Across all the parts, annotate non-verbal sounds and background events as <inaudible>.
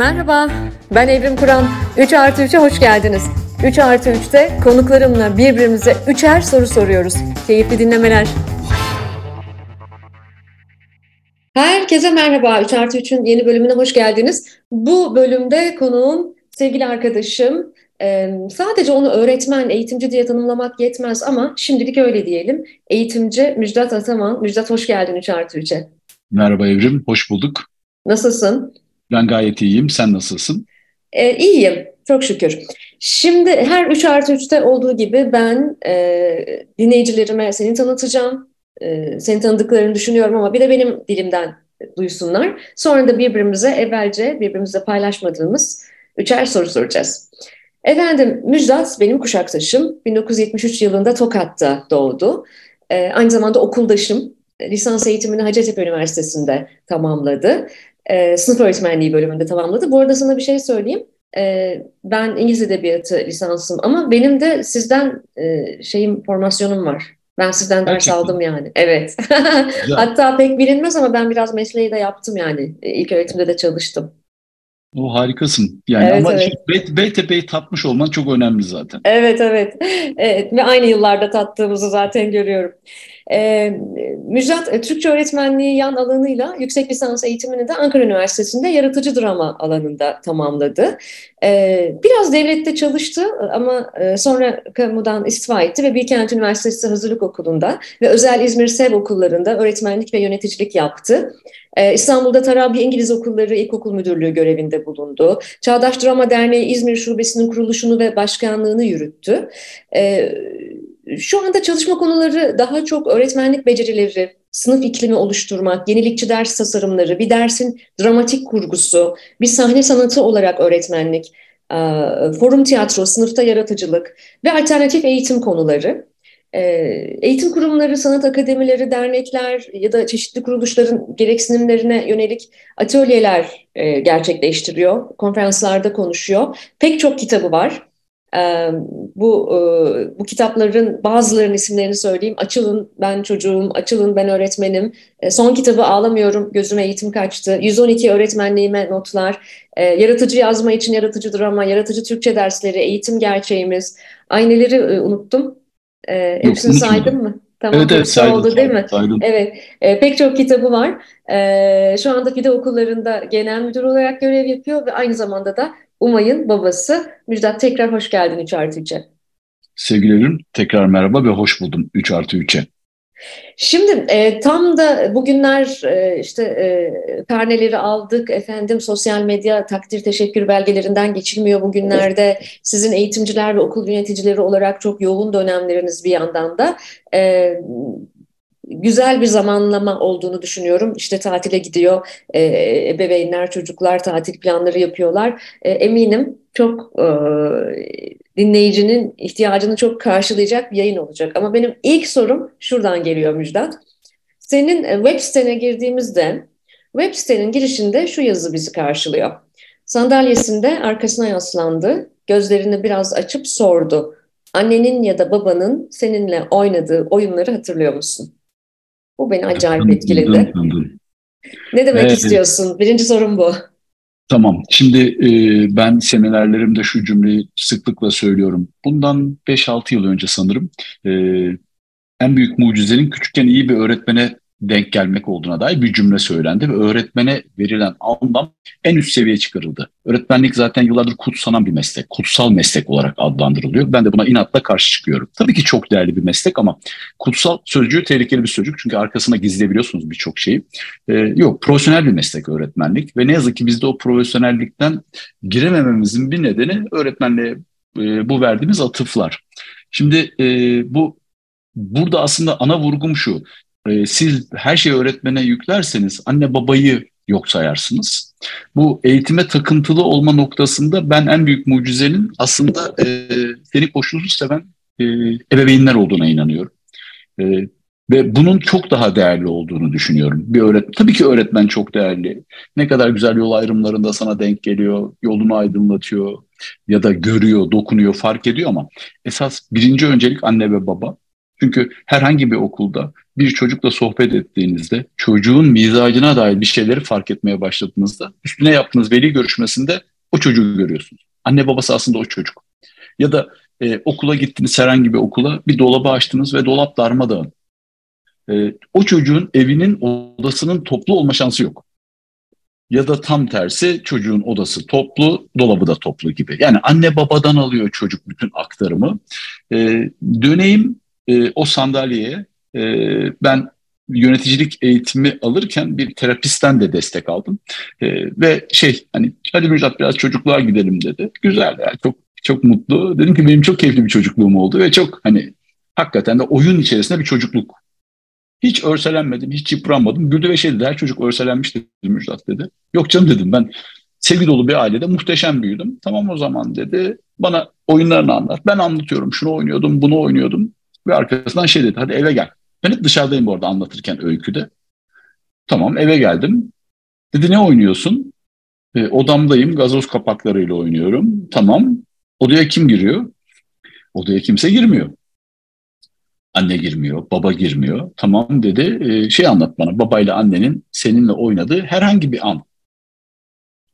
Merhaba, ben Evrim Kur'an. 3 artı 3'e hoş geldiniz. 3 artı 3'te konuklarımla birbirimize üçer soru soruyoruz. Keyifli dinlemeler. Herkese merhaba. 3 artı 3'ün yeni bölümüne hoş geldiniz. Bu bölümde konuğum sevgili arkadaşım. sadece onu öğretmen, eğitimci diye tanımlamak yetmez ama şimdilik öyle diyelim. Eğitimci Müjdat Ataman. Müjdat hoş geldin 3 artı 3'e. Merhaba Evrim, hoş bulduk. Nasılsın? Ben gayet iyiyim. Sen nasılsın? E, iyiyim. Çok şükür. Şimdi her 3 artı 3'te olduğu gibi ben e, dinleyicilerime seni tanıtacağım. E, seni tanıdıklarını düşünüyorum ama bir de benim dilimden duysunlar. Sonra da birbirimize evvelce birbirimizle paylaşmadığımız üçer soru soracağız. Efendim Müjdat benim kuşaktaşım. 1973 yılında Tokat'ta doğdu. E, aynı zamanda okuldaşım. Lisans eğitimini Hacettepe Üniversitesi'nde tamamladı e, sınıf öğretmenliği bölümünde tamamladı. Bu arada sana bir şey söyleyeyim. E, ben İngiliz Edebiyatı lisansım ama benim de sizden e, şeyim formasyonum var. Ben sizden ders Gerçekten. aldım yani. Evet. <laughs> Hatta pek bilinmez ama ben biraz mesleği de yaptım yani. E, ilk öğretimde de çalıştım. O harikasın. Yani evet, ama evet. Işte BTP'yi tatmış olman çok önemli zaten. Evet, evet. <laughs> evet. Ve aynı yıllarda tattığımızı zaten görüyorum. E, Müjdat e, Türkçe öğretmenliği yan alanıyla yüksek lisans eğitimini de Ankara Üniversitesi'nde yaratıcı drama alanında tamamladı. E, biraz devlette çalıştı ama e, sonra kamudan istifa etti ve Bilkent Üniversitesi Hazırlık Okulu'nda ve özel İzmir Sev okullarında öğretmenlik ve yöneticilik yaptı. Ee, İstanbul'da Tarabya İngiliz Okulları İlkokul Müdürlüğü görevinde bulundu. Çağdaş Drama Derneği İzmir Şubesi'nin kuruluşunu ve başkanlığını yürüttü. Ee, şu anda çalışma konuları daha çok öğretmenlik becerileri, sınıf iklimi oluşturmak, yenilikçi ders tasarımları, bir dersin dramatik kurgusu, bir sahne sanatı olarak öğretmenlik, forum tiyatro, sınıfta yaratıcılık ve alternatif eğitim konuları. Eğitim kurumları, sanat akademileri, dernekler ya da çeşitli kuruluşların gereksinimlerine yönelik atölyeler gerçekleştiriyor, konferanslarda konuşuyor. Pek çok kitabı var bu bu kitapların bazılarının isimlerini söyleyeyim. Açılın ben çocuğum, Açılın ben öğretmenim. Son kitabı Ağlamıyorum, Gözüme Eğitim Kaçtı. 112 öğretmenliğime notlar. Yaratıcı yazma için yaratıcı drama, yaratıcı Türkçe dersleri, eğitim gerçeğimiz. Ayneleri unuttum. Hepsini saydım mı? Tamam, evet, evet saydım, oldu değil mi? Saydım. Evet, e, pek çok kitabı var. E, şu anda FİDE okullarında genel müdür olarak görev yapıyor ve aynı zamanda da Umay'ın babası. Müjdat tekrar hoş geldin 3 artı 3'e. Sevgilerim tekrar merhaba ve hoş buldum 3 artı 3'e. Şimdi e, tam da bugünler e, işte e, karneleri aldık efendim sosyal medya takdir teşekkür belgelerinden geçilmiyor bugünlerde sizin eğitimciler ve okul yöneticileri olarak çok yoğun dönemleriniz bir yandan da e, güzel bir zamanlama olduğunu düşünüyorum. İşte tatile gidiyor, e, ebeveynler, çocuklar tatil planları yapıyorlar. E, eminim çok e, dinleyicinin ihtiyacını çok karşılayacak bir yayın olacak. Ama benim ilk sorum şuradan geliyor Müjdat. Senin e, web sitene girdiğimizde web sitenin girişinde şu yazı bizi karşılıyor. Sandalyesinde arkasına yaslandı, gözlerini biraz açıp sordu. Annenin ya da babanın seninle oynadığı oyunları hatırlıyor musun? Bu beni acayip etkiledi. Ne demek evet. istiyorsun? Birinci sorum bu. Tamam. Şimdi e, ben seminerlerimde şu cümleyi sıklıkla söylüyorum. Bundan 5-6 yıl önce sanırım e, en büyük mucizenin küçükken iyi bir öğretmene denk gelmek olduğuna dair bir cümle söylendi ve öğretmene verilen anlam en üst seviyeye çıkarıldı. Öğretmenlik zaten yıllardır kutsanan bir meslek, kutsal meslek olarak adlandırılıyor. Ben de buna inatla karşı çıkıyorum. Tabii ki çok değerli bir meslek ama kutsal sözcüğü tehlikeli bir sözcük çünkü arkasına gizleyebiliyorsunuz birçok şeyi. Ee, yok, profesyonel bir meslek öğretmenlik ve ne yazık ki bizde o profesyonellikten giremememizin bir nedeni öğretmenliğe e, bu verdiğimiz atıflar. Şimdi e, bu burada aslında ana vurgum şu e, siz her şeyi öğretmene yüklerseniz anne babayı yok sayarsınız. Bu eğitime takıntılı olma noktasında ben en büyük mucizenin aslında e, seni koşulsuz seven e, ebeveynler olduğuna inanıyorum. E, ve bunun çok daha değerli olduğunu düşünüyorum. Bir öğretmen, tabii ki öğretmen çok değerli. Ne kadar güzel yol ayrımlarında sana denk geliyor, yolunu aydınlatıyor ya da görüyor, dokunuyor, fark ediyor ama esas birinci öncelik anne ve baba. Çünkü herhangi bir okulda bir çocukla sohbet ettiğinizde çocuğun mizacına dair bir şeyleri fark etmeye başladığınızda üstüne yaptığınız veli görüşmesinde o çocuğu görüyorsunuz. Anne babası aslında o çocuk. Ya da e, okula gittiniz herhangi bir okula bir dolabı açtınız ve dolap darmadağın. E, o çocuğun evinin odasının toplu olma şansı yok. Ya da tam tersi çocuğun odası toplu, dolabı da toplu gibi. Yani anne babadan alıyor çocuk bütün aktarımı. E, döneyim e, o sandalyeye. E, ben yöneticilik eğitimi alırken bir terapistten de destek aldım. E, ve şey hani hadi Müjdat biraz çocukluğa gidelim dedi. Güzel yani çok çok mutlu. Dedim ki benim çok keyifli bir çocukluğum oldu ve çok hani hakikaten de oyun içerisinde bir çocukluk. Hiç örselenmedim, hiç yıpranmadım. Güldü ve şey dedi, her çocuk örselenmiştir Müjdat dedi. Yok canım dedim ben sevgi dolu bir ailede muhteşem büyüdüm. Tamam o zaman dedi. Bana oyunlarını anlat. Ben anlatıyorum. Şunu oynuyordum, bunu oynuyordum. Ve arkasından şey dedi. Hadi eve gel. Ben hep dışarıdayım bu arada anlatırken öyküde. Tamam eve geldim. Dedi ne oynuyorsun? E, odamdayım. Gazoz kapaklarıyla oynuyorum. Tamam. Odaya kim giriyor? Odaya kimse girmiyor. Anne girmiyor, baba girmiyor. Tamam dedi. E, şey anlat bana. Babayla annenin seninle oynadığı herhangi bir an.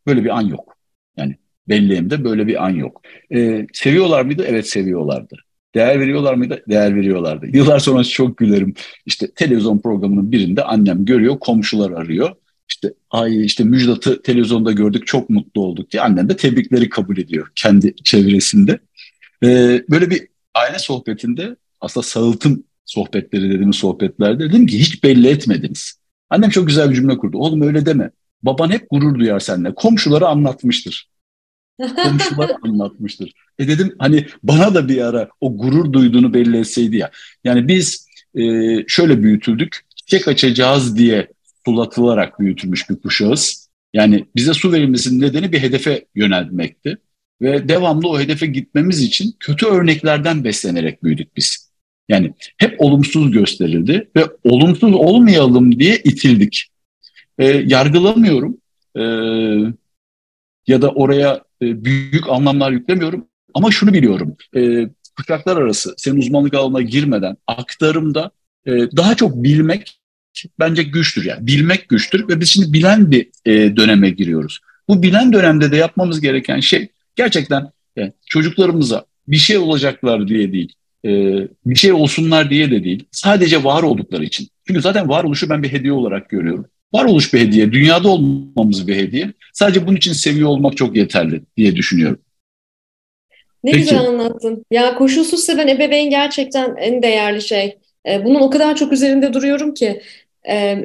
Böyle bir an yok. Yani belleğimde böyle bir an yok. E, seviyorlar mıydı? Evet seviyorlardı. Değer veriyorlar mıydı? Değer veriyorlardı. Yıllar sonra çok gülerim. İşte televizyon programının birinde annem görüyor, komşular arıyor. İşte ay işte Müjdat'ı televizyonda gördük çok mutlu olduk diye annem de tebrikleri kabul ediyor kendi çevresinde. Ee, böyle bir aile sohbetinde aslında sağıltım sohbetleri dediğimiz sohbetlerde dedim ki hiç belli etmediniz. Annem çok güzel bir cümle kurdu. Oğlum öyle deme. Baban hep gurur duyar seninle. Komşuları anlatmıştır. Komşuları anlatmıştır. E dedim hani bana da bir ara o gurur duyduğunu belli etseydi ya. Yani biz e, şöyle büyütüldük. Çiçek açacağız diye sulatılarak büyütülmüş bir kuşağız. Yani bize su verilmesinin nedeni bir hedefe yönelmekti. Ve devamlı o hedefe gitmemiz için kötü örneklerden beslenerek büyüdük biz. Yani hep olumsuz gösterildi ve olumsuz olmayalım diye itildik. E, yargılamıyorum e, ya da oraya e, büyük anlamlar yüklemiyorum ama şunu biliyorum. E, kuşaklar arası senin uzmanlık alanına girmeden aktarımda e, daha çok bilmek bence güçtür. Yani bilmek güçtür ve biz şimdi bilen bir e, döneme giriyoruz. Bu bilen dönemde de yapmamız gereken şey gerçekten yani çocuklarımıza bir şey olacaklar diye değil, e, bir şey olsunlar diye de değil. Sadece var oldukları için. Çünkü zaten varoluşu ben bir hediye olarak görüyorum. Varoluş bir hediye, dünyada olmamız bir hediye. Sadece bunun için seviyor olmak çok yeterli diye düşünüyorum. Ne Peki. güzel anlattın. Ya koşulsuz seven ebeveyn gerçekten en değerli şey. E, bunun o kadar çok üzerinde duruyorum ki e,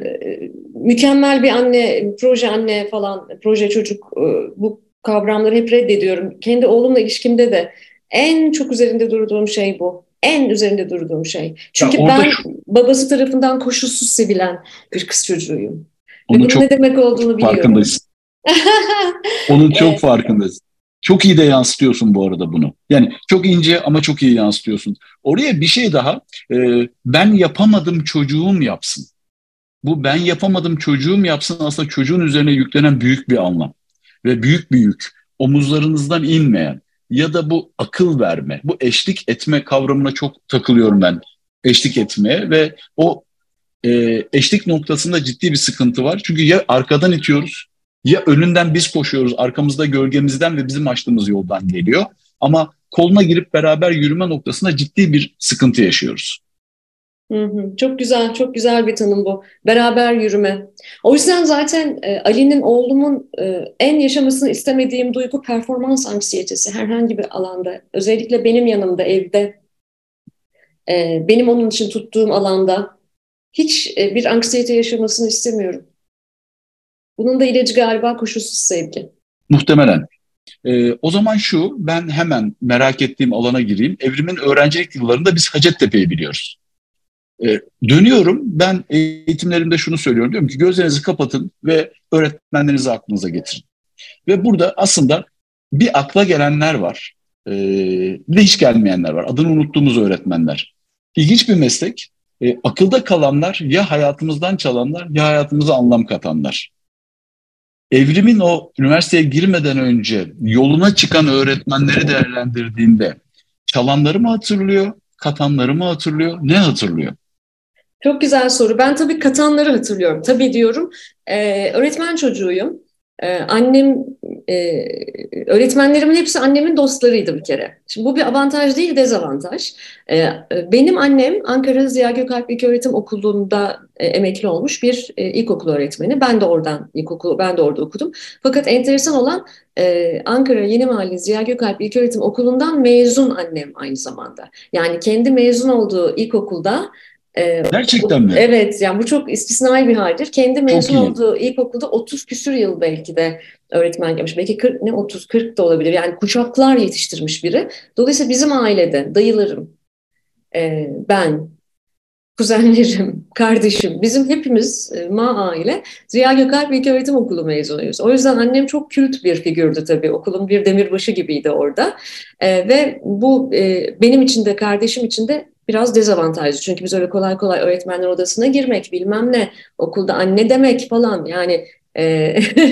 mükemmel bir anne, proje anne falan, proje çocuk e, bu kavramları hep reddediyorum. Kendi oğlumla ilişkimde de en çok üzerinde durduğum şey bu. En üzerinde durduğum şey. Çünkü ben babası tarafından koşulsuz sevilen bir kız çocuğuyum. Bunun çok ne demek olduğunu biliyorum. Farkındayız. <laughs> Onun çok evet. farkındayız. Çok iyi de yansıtıyorsun bu arada bunu. Yani çok ince ama çok iyi yansıtıyorsun. Oraya bir şey daha. E, ben yapamadım çocuğum yapsın. Bu ben yapamadım çocuğum yapsın aslında çocuğun üzerine yüklenen büyük bir anlam. Ve büyük bir yük. Omuzlarınızdan inmeyen ya da bu akıl verme, bu eşlik etme kavramına çok takılıyorum ben. Eşlik etmeye ve o e, eşlik noktasında ciddi bir sıkıntı var. Çünkü ya arkadan itiyoruz ya önünden biz koşuyoruz arkamızda gölgemizden ve bizim açtığımız yoldan geliyor. Ama koluna girip beraber yürüme noktasında ciddi bir sıkıntı yaşıyoruz. Hı hı, çok güzel, çok güzel bir tanım bu. Beraber yürüme. O yüzden zaten e, Ali'nin oğlumun e, en yaşamasını istemediğim duygu performans anksiyetesi herhangi bir alanda. Özellikle benim yanımda, evde. E, benim onun için tuttuğum alanda hiç e, bir anksiyete yaşamasını istemiyorum. Bunun da ilacı galiba koşulsuz sevgi. Muhtemelen. Ee, o zaman şu, ben hemen merak ettiğim alana gireyim. Evrimin öğrencilik yıllarında biz Hacettepe'yi biliyoruz. Ee, dönüyorum, ben eğitimlerimde şunu söylüyorum. Diyorum ki gözlerinizi kapatın ve öğretmenlerinizi aklınıza getirin. Ve burada aslında bir akla gelenler var. Ee, bir de hiç gelmeyenler var. Adını unuttuğumuz öğretmenler. İlginç bir meslek. Ee, akılda kalanlar ya hayatımızdan çalanlar ya hayatımıza anlam katanlar evrimin o üniversiteye girmeden önce yoluna çıkan öğretmenleri değerlendirdiğinde çalanları mı hatırlıyor, katanları mı hatırlıyor? Ne hatırlıyor? Çok güzel soru. Ben tabii katanları hatırlıyorum. Tabii diyorum. Ee, öğretmen çocuğuyum. Ee, annem, e, öğretmenlerimin hepsi annemin dostlarıydı bir kere. Şimdi bu bir avantaj değil, dezavantaj. Ee, benim annem Ankara Ziya Gökalp İlköğretim Okulu'nda e, emekli olmuş bir e, ilkokul öğretmeni. Ben de oradan ilkokul, ben de orada okudum. Fakat enteresan olan e, Ankara Yeni Mahalle Ziya Gökalp İlköğretim Okulu'ndan mezun annem aynı zamanda. Yani kendi mezun olduğu ilkokulda ee, Gerçekten mi? Evet, yani bu çok istisnai bir haldir. Kendi mezun olduğu ilkokulda 30 küsür yıl belki de öğretmen yapmış. Belki 40, ne 30 40 da olabilir. Yani kuşaklar yetiştirmiş biri. Dolayısıyla bizim ailede dayılarım, e, ben, kuzenlerim, <laughs> kardeşim, bizim hepimiz e, ma aile Ziya Gökalp İlköğretim Okulu mezunuyuz. O yüzden annem çok kült bir figürdü tabii. Okulun bir demirbaşı gibiydi orada. E, ve bu e, benim için de kardeşim için de biraz dezavantajlı. Çünkü biz öyle kolay kolay öğretmenler odasına girmek, bilmem ne, okulda anne demek falan yani e,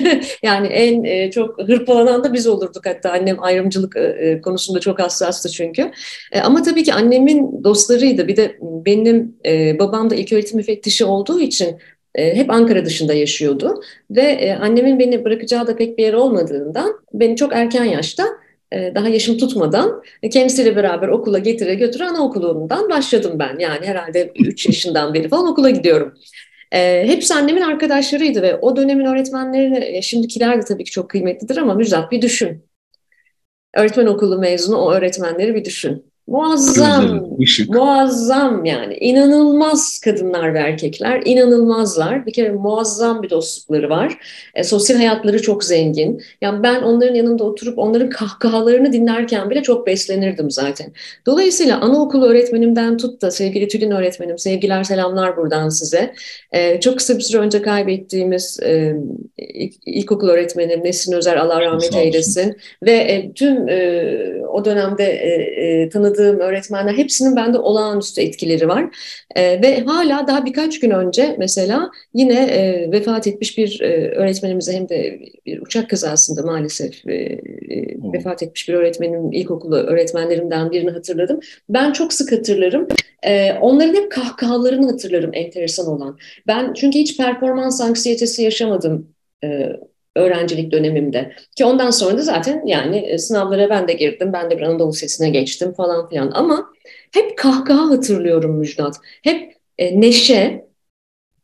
<laughs> yani en e, çok hırpalanan da biz olurduk hatta annem ayrımcılık e, konusunda çok hassastı çünkü. E, ama tabii ki annemin dostlarıydı. Bir de benim e, babam da ilköğretim müfettişi olduğu için e, hep Ankara dışında yaşıyordu ve e, annemin beni bırakacağı da pek bir yer olmadığından beni çok erken yaşta e, daha yaşım tutmadan kendisiyle beraber okula getire götüre anaokulundan başladım ben. Yani herhalde 3 <laughs> yaşından beri falan okula gidiyorum. E, hepsi annemin arkadaşlarıydı ve o dönemin öğretmenlerini, e, şimdikiler de tabii ki çok kıymetlidir ama Müjdat bir düşün. Öğretmen okulu mezunu o öğretmenleri bir düşün. Muazzam, muazzam yani. inanılmaz kadınlar ve erkekler, inanılmazlar. Bir kere muazzam bir dostlukları var. E, sosyal hayatları çok zengin. Yani ben onların yanında oturup onların kahkahalarını dinlerken bile çok beslenirdim zaten. Dolayısıyla anaokulu öğretmenimden tut da sevgili Tülin öğretmenim, sevgiler selamlar buradan size. E, çok kısa bir süre önce kaybettiğimiz e, ilkokul öğretmenim Nesin Özer Allah rahmet eylesin. Ve e, tüm e, o dönemde e, e, tanıdığım tanıdığım öğretmenler hepsinin bende olağanüstü etkileri var. E, ve hala daha birkaç gün önce mesela yine e, vefat etmiş bir e, öğretmenimize hem de bir uçak kazasında maalesef e, e, vefat etmiş bir öğretmenim ilkokulu öğretmenlerimden birini hatırladım. Ben çok sık hatırlarım. E, onların hep kahkahalarını hatırlarım enteresan olan. Ben çünkü hiç performans anksiyetesi yaşamadım e, öğrencilik dönemimde. Ki ondan sonra da zaten yani e, sınavlara ben de girdim. Ben de bir Anadolu Lisesi'ne geçtim falan filan. Ama hep kahkaha hatırlıyorum Müjdat. Hep e, neşe,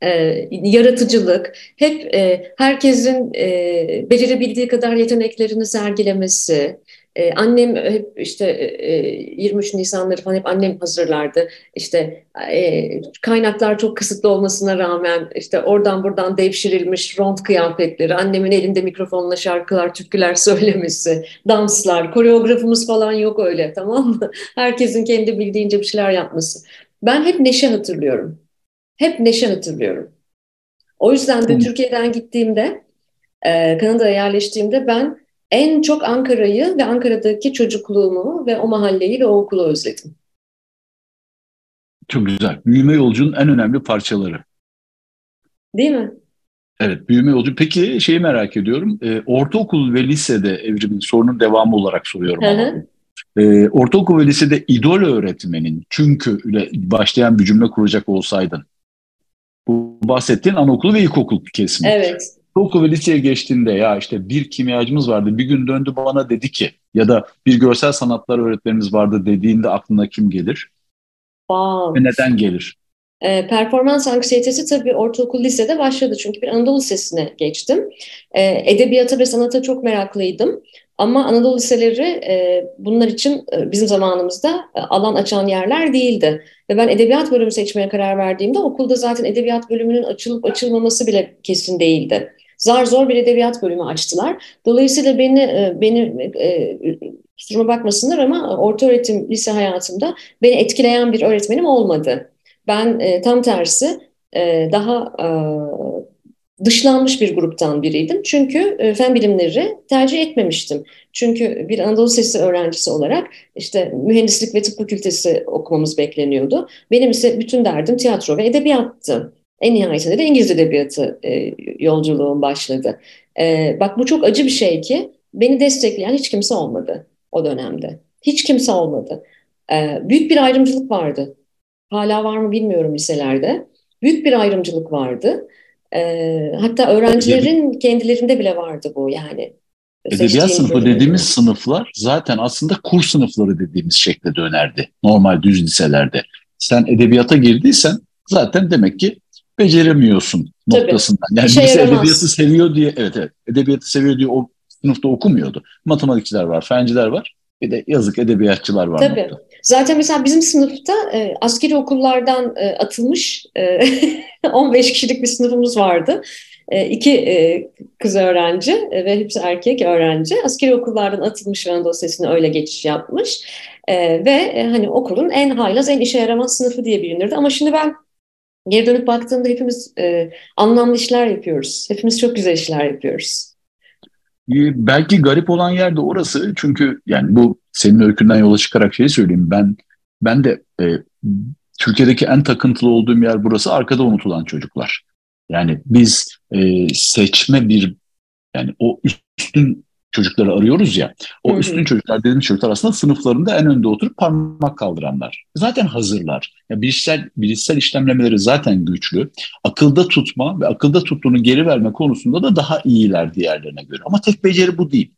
e, yaratıcılık, hep e, herkesin e, becerebildiği kadar yeteneklerini sergilemesi, ee, annem hep işte e, 23 Nisanları falan hep annem hazırlardı. İşte e, kaynaklar çok kısıtlı olmasına rağmen işte oradan buradan devşirilmiş ront kıyafetleri, annemin elinde mikrofonla şarkılar, türküler <laughs> söylemesi, danslar, koreografımız falan yok öyle tamam mı? <laughs> Herkesin kendi bildiğince bir şeyler yapması. Ben hep neşe hatırlıyorum. Hep neşe hatırlıyorum. O yüzden de Türkiye'den gittiğimde, e, Kanada'ya yerleştiğimde ben en çok Ankara'yı ve Ankara'daki çocukluğumu ve o mahalleyi ve o okulu özledim. Çok güzel. Büyüme yolcunun en önemli parçaları. Değil mi? Evet, büyüme yolcu. Peki şeyi merak ediyorum. E, ortaokul ve lisede evrimin sorunun devamı olarak soruyorum. Hı hı. E, ortaokul ve lisede idol öğretmenin çünkü ile başlayan bir cümle kuracak olsaydın. Bu bahsettiğin anaokulu ve ilkokul kesimi. Evet. Okul ve liseye geçtiğinde ya işte bir kimyacımız vardı bir gün döndü bana dedi ki ya da bir görsel sanatlar öğretmenimiz vardı dediğinde aklına kim gelir? Wow. Ve neden gelir? E, performans anksiyetesi tabii ortaokul lisede başladı çünkü bir Anadolu Lisesi'ne geçtim. E, edebiyata ve sanata çok meraklıydım. Ama Anadolu liseleri e, bunlar için e, bizim zamanımızda e, alan açan yerler değildi. Ve ben edebiyat bölümü seçmeye karar verdiğimde okulda zaten edebiyat bölümünün açılıp açılmaması bile kesin değildi. Zar zor bir edebiyat bölümü açtılar. Dolayısıyla beni e, beni e, kusuruma bakmasınlar ama orta öğretim lise hayatımda beni etkileyen bir öğretmenim olmadı. Ben e, tam tersi daha dışlanmış bir gruptan biriydim. Çünkü fen bilimleri tercih etmemiştim. Çünkü bir Anadolu Sesi öğrencisi olarak işte mühendislik ve tıp fakültesi okumamız bekleniyordu. Benim ise bütün derdim tiyatro ve edebiyattı. En nihayetinde de İngiliz Edebiyatı e, yolculuğum başladı. E, bak bu çok acı bir şey ki beni destekleyen hiç kimse olmadı o dönemde. Hiç kimse olmadı. E, büyük bir ayrımcılık vardı. Hala var mı bilmiyorum liselerde. Büyük bir ayrımcılık vardı. E, hatta öğrencilerin kendilerinde bile vardı bu yani. Edebiyat sınıfı dediğimiz sınıflar zaten aslında kurs sınıfları dediğimiz şekle dönerdi. Normal düz liselerde. Sen edebiyata girdiysen zaten demek ki beceremiyorsun noktasından. Yani İşe lise edebiyatı seviyor diye, evet evet, edebiyatı seviyor diye o sınıfta okumuyordu. Matematikçiler var, fenciler var. Bir de yazık edebiyatçılar var. Tabii. Nokta. Zaten mesela bizim sınıfta e, askeri okullardan e, atılmış e, <laughs> 15 kişilik bir sınıfımız vardı. E, iki e, kız öğrenci e, ve hepsi erkek öğrenci. Askeri okullardan atılmış ve dosyasını öyle geçiş yapmış. E, ve e, hani okulun en haylaz, en işe yaramaz sınıfı diye bilinirdi. Ama şimdi ben geri dönüp baktığımda hepimiz e, anlamlı işler yapıyoruz. Hepimiz çok güzel işler yapıyoruz. Ee, belki garip olan yer de orası. Çünkü yani bu senin öykünden yola çıkarak şeyi söyleyeyim. Ben ben de e, Türkiye'deki en takıntılı olduğum yer burası arkada unutulan çocuklar. Yani biz e, seçme bir yani o üstün çocukları arıyoruz ya. O hı hı. üstün çocuklar dediğimiz çocuklar aslında sınıflarında en önde oturup parmak kaldıranlar. Zaten hazırlar. Yani bilişsel, bilişsel işlemlemeleri zaten güçlü. Akılda tutma ve akılda tuttuğunu geri verme konusunda da daha iyiler diğerlerine göre. Ama tek beceri bu değil.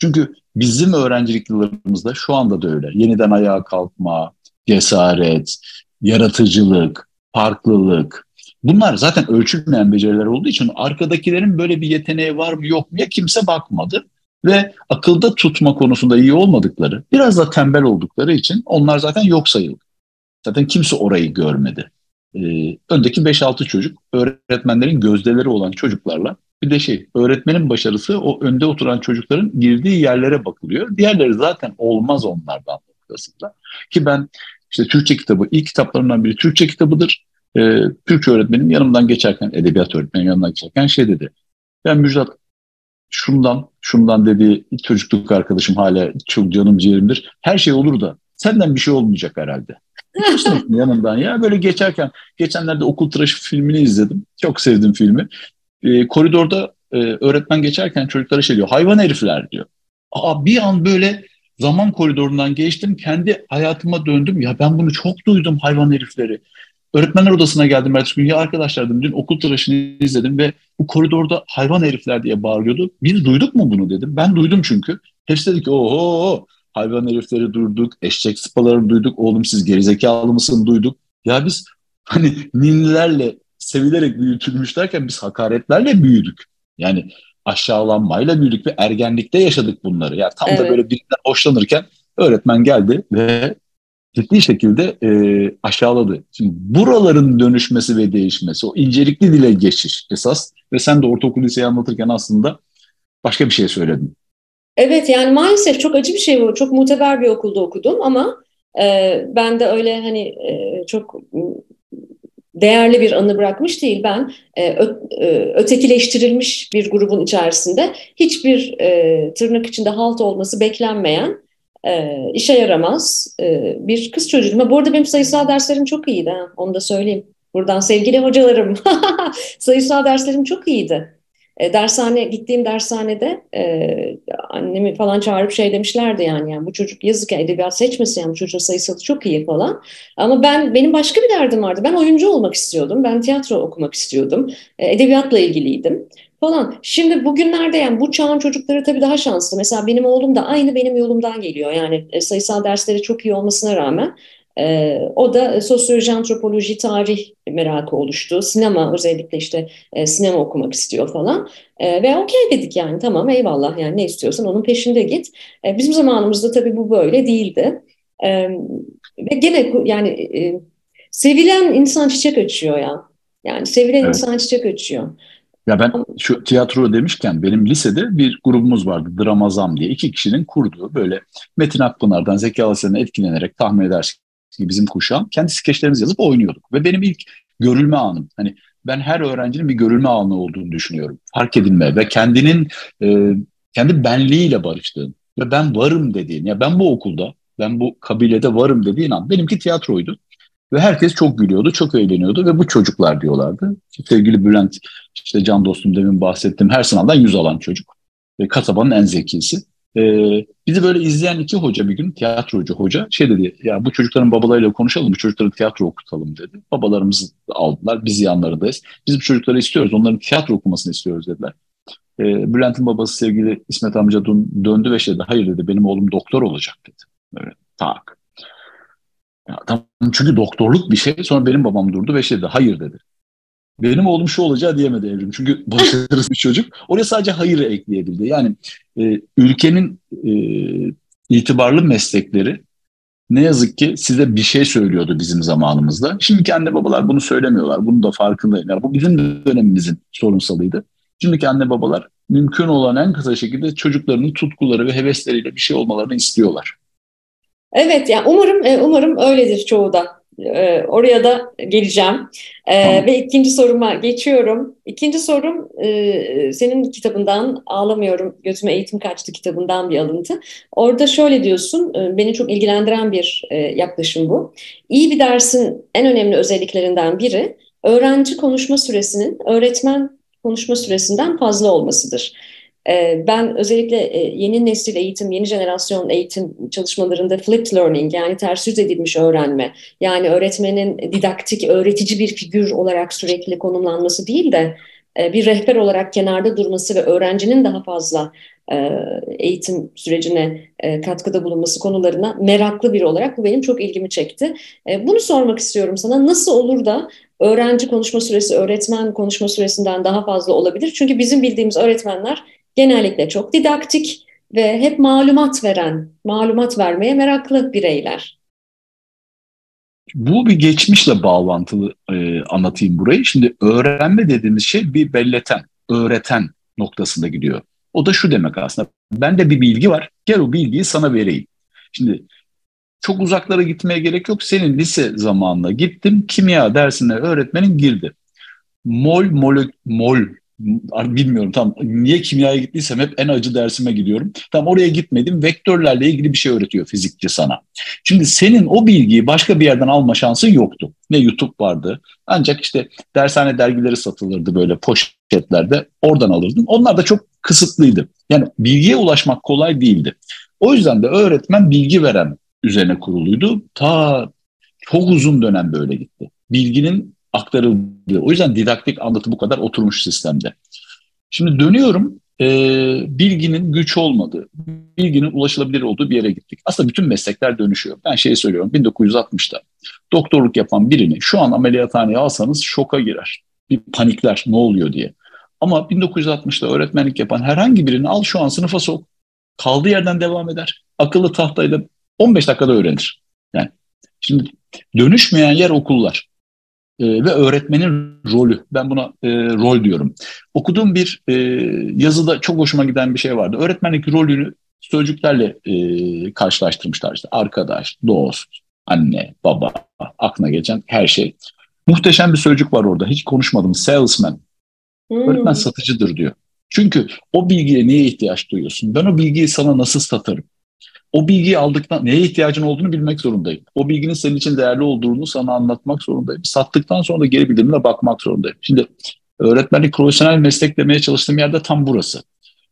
Çünkü bizim öğrencilik yıllarımızda şu anda da öyle. Yeniden ayağa kalkma, cesaret, yaratıcılık, farklılık, Bunlar zaten ölçülmeyen beceriler olduğu için arkadakilerin böyle bir yeteneği var mı yok mu ya kimse bakmadı ve akılda tutma konusunda iyi olmadıkları, biraz da tembel oldukları için onlar zaten yok sayıldı. Zaten kimse orayı görmedi. Ee, öndeki 5-6 çocuk öğretmenlerin gözdeleri olan çocuklarla bir de şey öğretmenin başarısı o önde oturan çocukların girdiği yerlere bakılıyor. Diğerleri zaten olmaz onlardan noktasında. Ki ben işte Türkçe kitabı ilk kitaplarından biri Türkçe kitabıdır. Ee, Türkçe öğretmenim yanımdan geçerken, edebiyat öğretmenim yanımdan geçerken şey dedi. Ben Müjdat şundan, şundan dedi çocukluk arkadaşım hala çok canım ciğerimdir. Her şey olur da senden bir şey olmayacak herhalde. <laughs> yanımdan ya böyle geçerken geçenlerde okul tıraşı filmini izledim. Çok sevdim filmi. Ee, koridorda e, öğretmen geçerken çocuklara şey diyor hayvan herifler diyor. Aa, bir an böyle zaman koridorundan geçtim kendi hayatıma döndüm. Ya ben bunu çok duydum hayvan herifleri. Öğretmenler odasına geldim ertesi gün. Ya arkadaşlar dedim dün okul tıraşını izledim ve bu koridorda hayvan herifler diye bağırıyordu. Biz duyduk mu bunu dedim. Ben duydum çünkü. Hepsi dedi ki oho hayvan herifleri duyduk, eşek sıpaları duyduk. Oğlum siz gerizekalı mısın duyduk. Ya biz hani ninnilerle sevilerek büyütülmüş derken biz hakaretlerle büyüdük. Yani aşağılanmayla büyüdük ve ergenlikte yaşadık bunları. Yani tam evet. da böyle birinden hoşlanırken öğretmen geldi ve ciddi şekilde e, aşağıladı. Şimdi buraların dönüşmesi ve değişmesi, o incelikli dile geçiş esas ve sen de ortaokul liseyi anlatırken aslında başka bir şey söyledin. Evet yani maalesef çok acı bir şey bu. Çok muteber bir okulda okudum ama e, ben de öyle hani e, çok değerli bir anı bırakmış değil. Ben e, ö, e, ötekileştirilmiş bir grubun içerisinde hiçbir e, tırnak içinde halt olması beklenmeyen e, işe yaramaz e, bir kız çocuğum. Bu arada benim sayısal derslerim çok iyiydi. Ha, onu da söyleyeyim. Buradan sevgili hocalarım. <laughs> sayısal derslerim çok iyiydi. E, dershane gittiğim dershanede e, annemi falan çağırıp şey demişlerdi yani, yani bu çocuk yazık ya edebiyat seçmesin yani bu çocuğun sayısalı çok iyi falan. Ama ben benim başka bir derdim vardı. Ben oyuncu olmak istiyordum. Ben tiyatro okumak istiyordum. E, edebiyatla ilgiliydim falan. Şimdi bugünlerde yani bu çağın çocukları tabii daha şanslı. Mesela benim oğlum da aynı benim yolumdan geliyor. Yani e, sayısal dersleri çok iyi olmasına rağmen e, o da sosyoloji, antropoloji, tarih merakı oluştu. Sinema özellikle işte e, sinema okumak istiyor falan. E, ve okey dedik yani tamam eyvallah yani ne istiyorsan onun peşinde git. E, bizim zamanımızda tabii bu böyle değildi. E, ve gene yani e, sevilen insan çiçek açıyor ya. Yani sevilen evet. insan çiçek açıyor. Ya ben şu tiyatro demişken benim lisede bir grubumuz vardı Dramazam diye. iki kişinin kurduğu böyle Metin Akpınar'dan Zeki Alasya'dan etkilenerek tahmin edersin ki bizim kuşağım kendi skeçlerimizi yazıp oynuyorduk. Ve benim ilk görülme anım hani ben her öğrencinin bir görülme anı olduğunu düşünüyorum. Fark edilme ve kendinin e, kendi benliğiyle barıştığın ve ben varım dediğin ya ben bu okulda ben bu kabilede varım dediğin an benimki tiyatroydu. Ve herkes çok gülüyordu, çok eğleniyordu ve bu çocuklar diyorlardı. Sevgili Bülent, işte can dostum demin bahsettim her sınavdan yüz alan çocuk. Ve kasabanın en zekisi. e, bizi böyle izleyen iki hoca bir gün tiyatrocu hoca şey dedi ya bu çocukların babalarıyla konuşalım bu çocukları tiyatro okutalım dedi. Babalarımızı aldılar biz yanlarındayız. Biz bu çocukları istiyoruz onların tiyatro okumasını istiyoruz dediler. E, Bülent'in babası sevgili İsmet amca döndü ve şey dedi hayır dedi benim oğlum doktor olacak dedi. Böyle tak. Çünkü doktorluk bir şey. Sonra benim babam durdu ve şey dedi hayır dedi. Benim oğlum şu olacağı diyemedi Evrim. Çünkü <laughs> başarısız bir çocuk. Oraya sadece hayır ekleyebildi. Yani e, ülkenin e, itibarlı meslekleri ne yazık ki size bir şey söylüyordu bizim zamanımızda. Şimdiki anne babalar bunu söylemiyorlar. Bunu da farkındayım. Yani bu bizim dönemimizin sorunsalıydı. Şimdiki anne babalar mümkün olan en kısa şekilde çocuklarının tutkuları ve hevesleriyle bir şey olmalarını istiyorlar. Evet, yani umarım e, umarım öyledir çoğu da. Ee, oraya da geleceğim. Ee, tamam. Ve ikinci soruma geçiyorum. İkinci sorum e, senin kitabından Ağlamıyorum Gözüme Eğitim Kaçtı kitabından bir alıntı. Orada şöyle diyorsun, e, beni çok ilgilendiren bir e, yaklaşım bu. İyi bir dersin en önemli özelliklerinden biri öğrenci konuşma süresinin öğretmen konuşma süresinden fazla olmasıdır. Ee, ben özellikle e, yeni nesil eğitim, yeni jenerasyon eğitim çalışmalarında flipped learning yani ters yüz edilmiş öğrenme, yani öğretmenin didaktik, öğretici bir figür olarak sürekli konumlanması değil de e, bir rehber olarak kenarda durması ve öğrencinin daha fazla e, eğitim sürecine katkıda bulunması konularına meraklı biri olarak bu benim çok ilgimi çekti. Bunu sormak istiyorum sana. Nasıl olur da öğrenci konuşma süresi öğretmen konuşma süresinden daha fazla olabilir? Çünkü bizim bildiğimiz öğretmenler genellikle çok didaktik ve hep malumat veren, malumat vermeye meraklı bireyler. Bu bir geçmişle bağlantılı e, anlatayım burayı. Şimdi öğrenme dediğimiz şey bir belleten, öğreten noktasında gidiyor. O da şu demek aslında. Bende bir bilgi var. Gel o bilgiyi sana vereyim. Şimdi çok uzaklara gitmeye gerek yok. Senin lise zamanına gittim. Kimya dersine öğretmenin girdi. Mol, mol, mol bilmiyorum tam niye kimyaya gittiysem hep en acı dersime gidiyorum. Tam oraya gitmedim. Vektörlerle ilgili bir şey öğretiyor fizikçi sana. Şimdi senin o bilgiyi başka bir yerden alma şansın yoktu. Ne YouTube vardı. Ancak işte dershane dergileri satılırdı böyle poşetlerde. Oradan alırdın. Onlar da çok kısıtlıydı. Yani bilgiye ulaşmak kolay değildi. O yüzden de öğretmen bilgi veren üzerine kuruluydu. Ta çok uzun dönem böyle gitti. Bilginin aktarıldı. O yüzden didaktik anlatı bu kadar oturmuş sistemde. Şimdi dönüyorum e, bilginin güç olmadığı, bilginin ulaşılabilir olduğu bir yere gittik. Aslında bütün meslekler dönüşüyor. Ben şey söylüyorum 1960'ta doktorluk yapan birini şu an ameliyathaneye alsanız şoka girer. Bir panikler ne oluyor diye. Ama 1960'da öğretmenlik yapan herhangi birini al şu an sınıfa sok. Kaldığı yerden devam eder. Akıllı tahtayla 15 dakikada öğrenir. Yani şimdi dönüşmeyen yer okullar e, ve öğretmenin rolü. Ben buna e, rol diyorum. Okuduğum bir e, yazıda çok hoşuma giden bir şey vardı. Öğretmenlik rolünü sözcüklerle e, karşılaştırmışlar. İşte arkadaş, dost, anne, baba, aklına geçen her şey. Muhteşem bir sözcük var orada. Hiç konuşmadım. Salesman. Hmm. Öğretmen satıcıdır diyor. Çünkü o bilgiye niye ihtiyaç duyuyorsun? Ben o bilgiyi sana nasıl satarım? O bilgiyi aldıktan neye ihtiyacın olduğunu bilmek zorundayım. O bilginin senin için değerli olduğunu sana anlatmak zorundayım. Sattıktan sonra da geri bildirimle bakmak zorundayım. Şimdi öğretmenlik profesyonel meslek demeye çalıştığım yerde tam burası.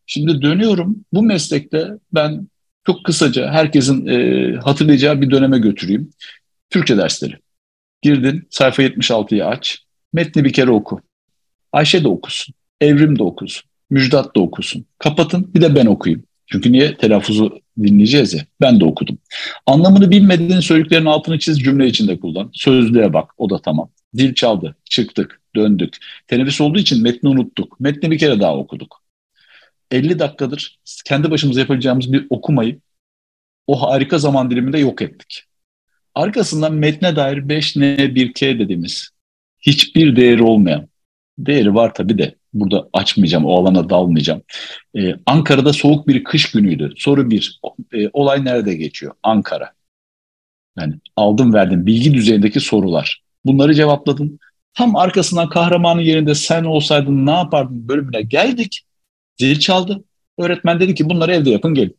Şimdi dönüyorum bu meslekte ben çok kısaca herkesin e, hatırlayacağı bir döneme götüreyim. Türkçe dersleri. Girdin sayfa 76'yı aç. Metni bir kere oku. Ayşe de okusun. Evrim de okusun. Müjdat da okusun. Kapatın bir de ben okuyayım. Çünkü niye? Telaffuzu dinleyeceğiz ya. Ben de okudum. Anlamını bilmediğin söylediklerin altını çiz cümle içinde kullan. Sözlüğe bak. O da tamam. Dil çaldı. Çıktık. Döndük. Teneffüs olduğu için metni unuttuk. Metni bir kere daha okuduk. 50 dakikadır kendi başımıza yapacağımız bir okumayı o harika zaman diliminde yok ettik. Arkasından metne dair 5N 1K dediğimiz hiçbir değeri olmayan, değeri var tabii de burada açmayacağım, o alana dalmayacağım. Ee, Ankara'da soğuk bir kış günüydü. Soru bir, e, olay nerede geçiyor? Ankara. Yani aldım verdim bilgi düzeyindeki sorular. Bunları cevapladın. Tam arkasından kahramanın yerinde sen olsaydın ne yapardın bölümüne geldik. Zil çaldı. Öğretmen dedi ki bunları evde yapın gelin.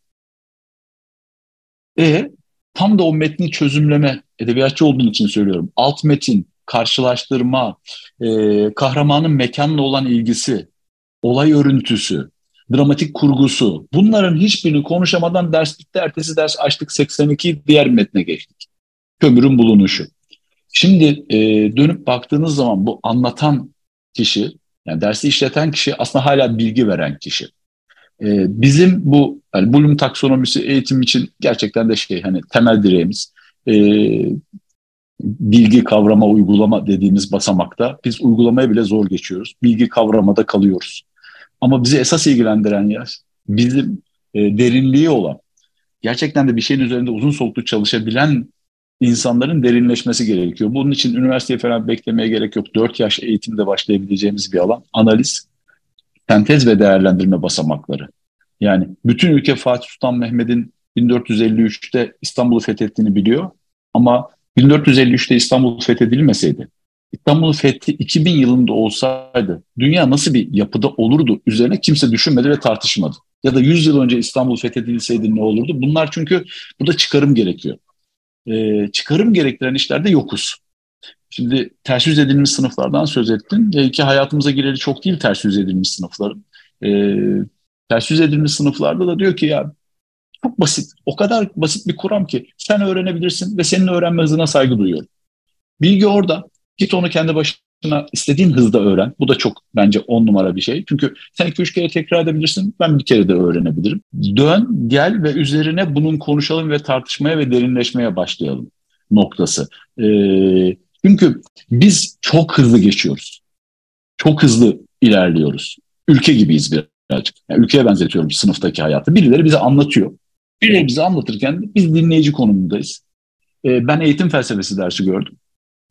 E tam da o metni çözümleme, edebiyatçı olduğun için söylüyorum. Alt metin, karşılaştırma, e, kahramanın mekanla olan ilgisi, olay örüntüsü, dramatik kurgusu. Bunların hiçbirini konuşamadan ders bitti. Ertesi ders açtık 82 diğer metne geçtik. Kömürün bulunuşu. Şimdi e, dönüp baktığınız zaman bu anlatan kişi, yani dersi işleten kişi aslında hala bilgi veren kişi. E, bizim bu yani Bloom taksonomisi eğitim için gerçekten de şey hani temel direğimiz. E, bilgi kavrama uygulama dediğimiz basamakta biz uygulamaya bile zor geçiyoruz. Bilgi kavramada kalıyoruz. Ama bizi esas ilgilendiren yer bizim e, derinliği olan, gerçekten de bir şeyin üzerinde uzun soluklu çalışabilen insanların derinleşmesi gerekiyor. Bunun için üniversiteye falan beklemeye gerek yok. 4 yaş eğitimde başlayabileceğimiz bir alan. Analiz, sentez ve değerlendirme basamakları. Yani bütün ülke Fatih Sultan Mehmet'in 1453'te İstanbul'u fethettiğini biliyor. Ama 1453'te İstanbul fethedilmeseydi, İstanbul fethi 2000 yılında olsaydı dünya nasıl bir yapıda olurdu üzerine kimse düşünmedi ve tartışmadı. Ya da 100 yıl önce İstanbul fethedilseydi ne olurdu? Bunlar çünkü burada çıkarım gerekiyor. Ee, çıkarım gerektiren işlerde yokuz. Şimdi ters yüz edilmiş sınıflardan söz ettin. E, ki hayatımıza gireli çok değil ters yüz edilmiş sınıfların. E, ters yüz edilmiş sınıflarda da diyor ki ya çok basit. O kadar basit bir kuram ki sen öğrenebilirsin ve senin öğrenme hızına saygı duyuyorum. Bilgi orada. Git onu kendi başına istediğin hızda öğren. Bu da çok bence on numara bir şey. Çünkü sen iki üç kere tekrar edebilirsin. Ben bir kere de öğrenebilirim. Dön, gel ve üzerine bunun konuşalım ve tartışmaya ve derinleşmeye başlayalım noktası. Ee, çünkü biz çok hızlı geçiyoruz. Çok hızlı ilerliyoruz. Ülke gibiyiz birazcık. Yani ülkeye benzetiyorum sınıftaki hayatı. Birileri bize anlatıyor. Birileri bize anlatırken biz dinleyici konumundayız. Ee, ben eğitim felsefesi dersi gördüm.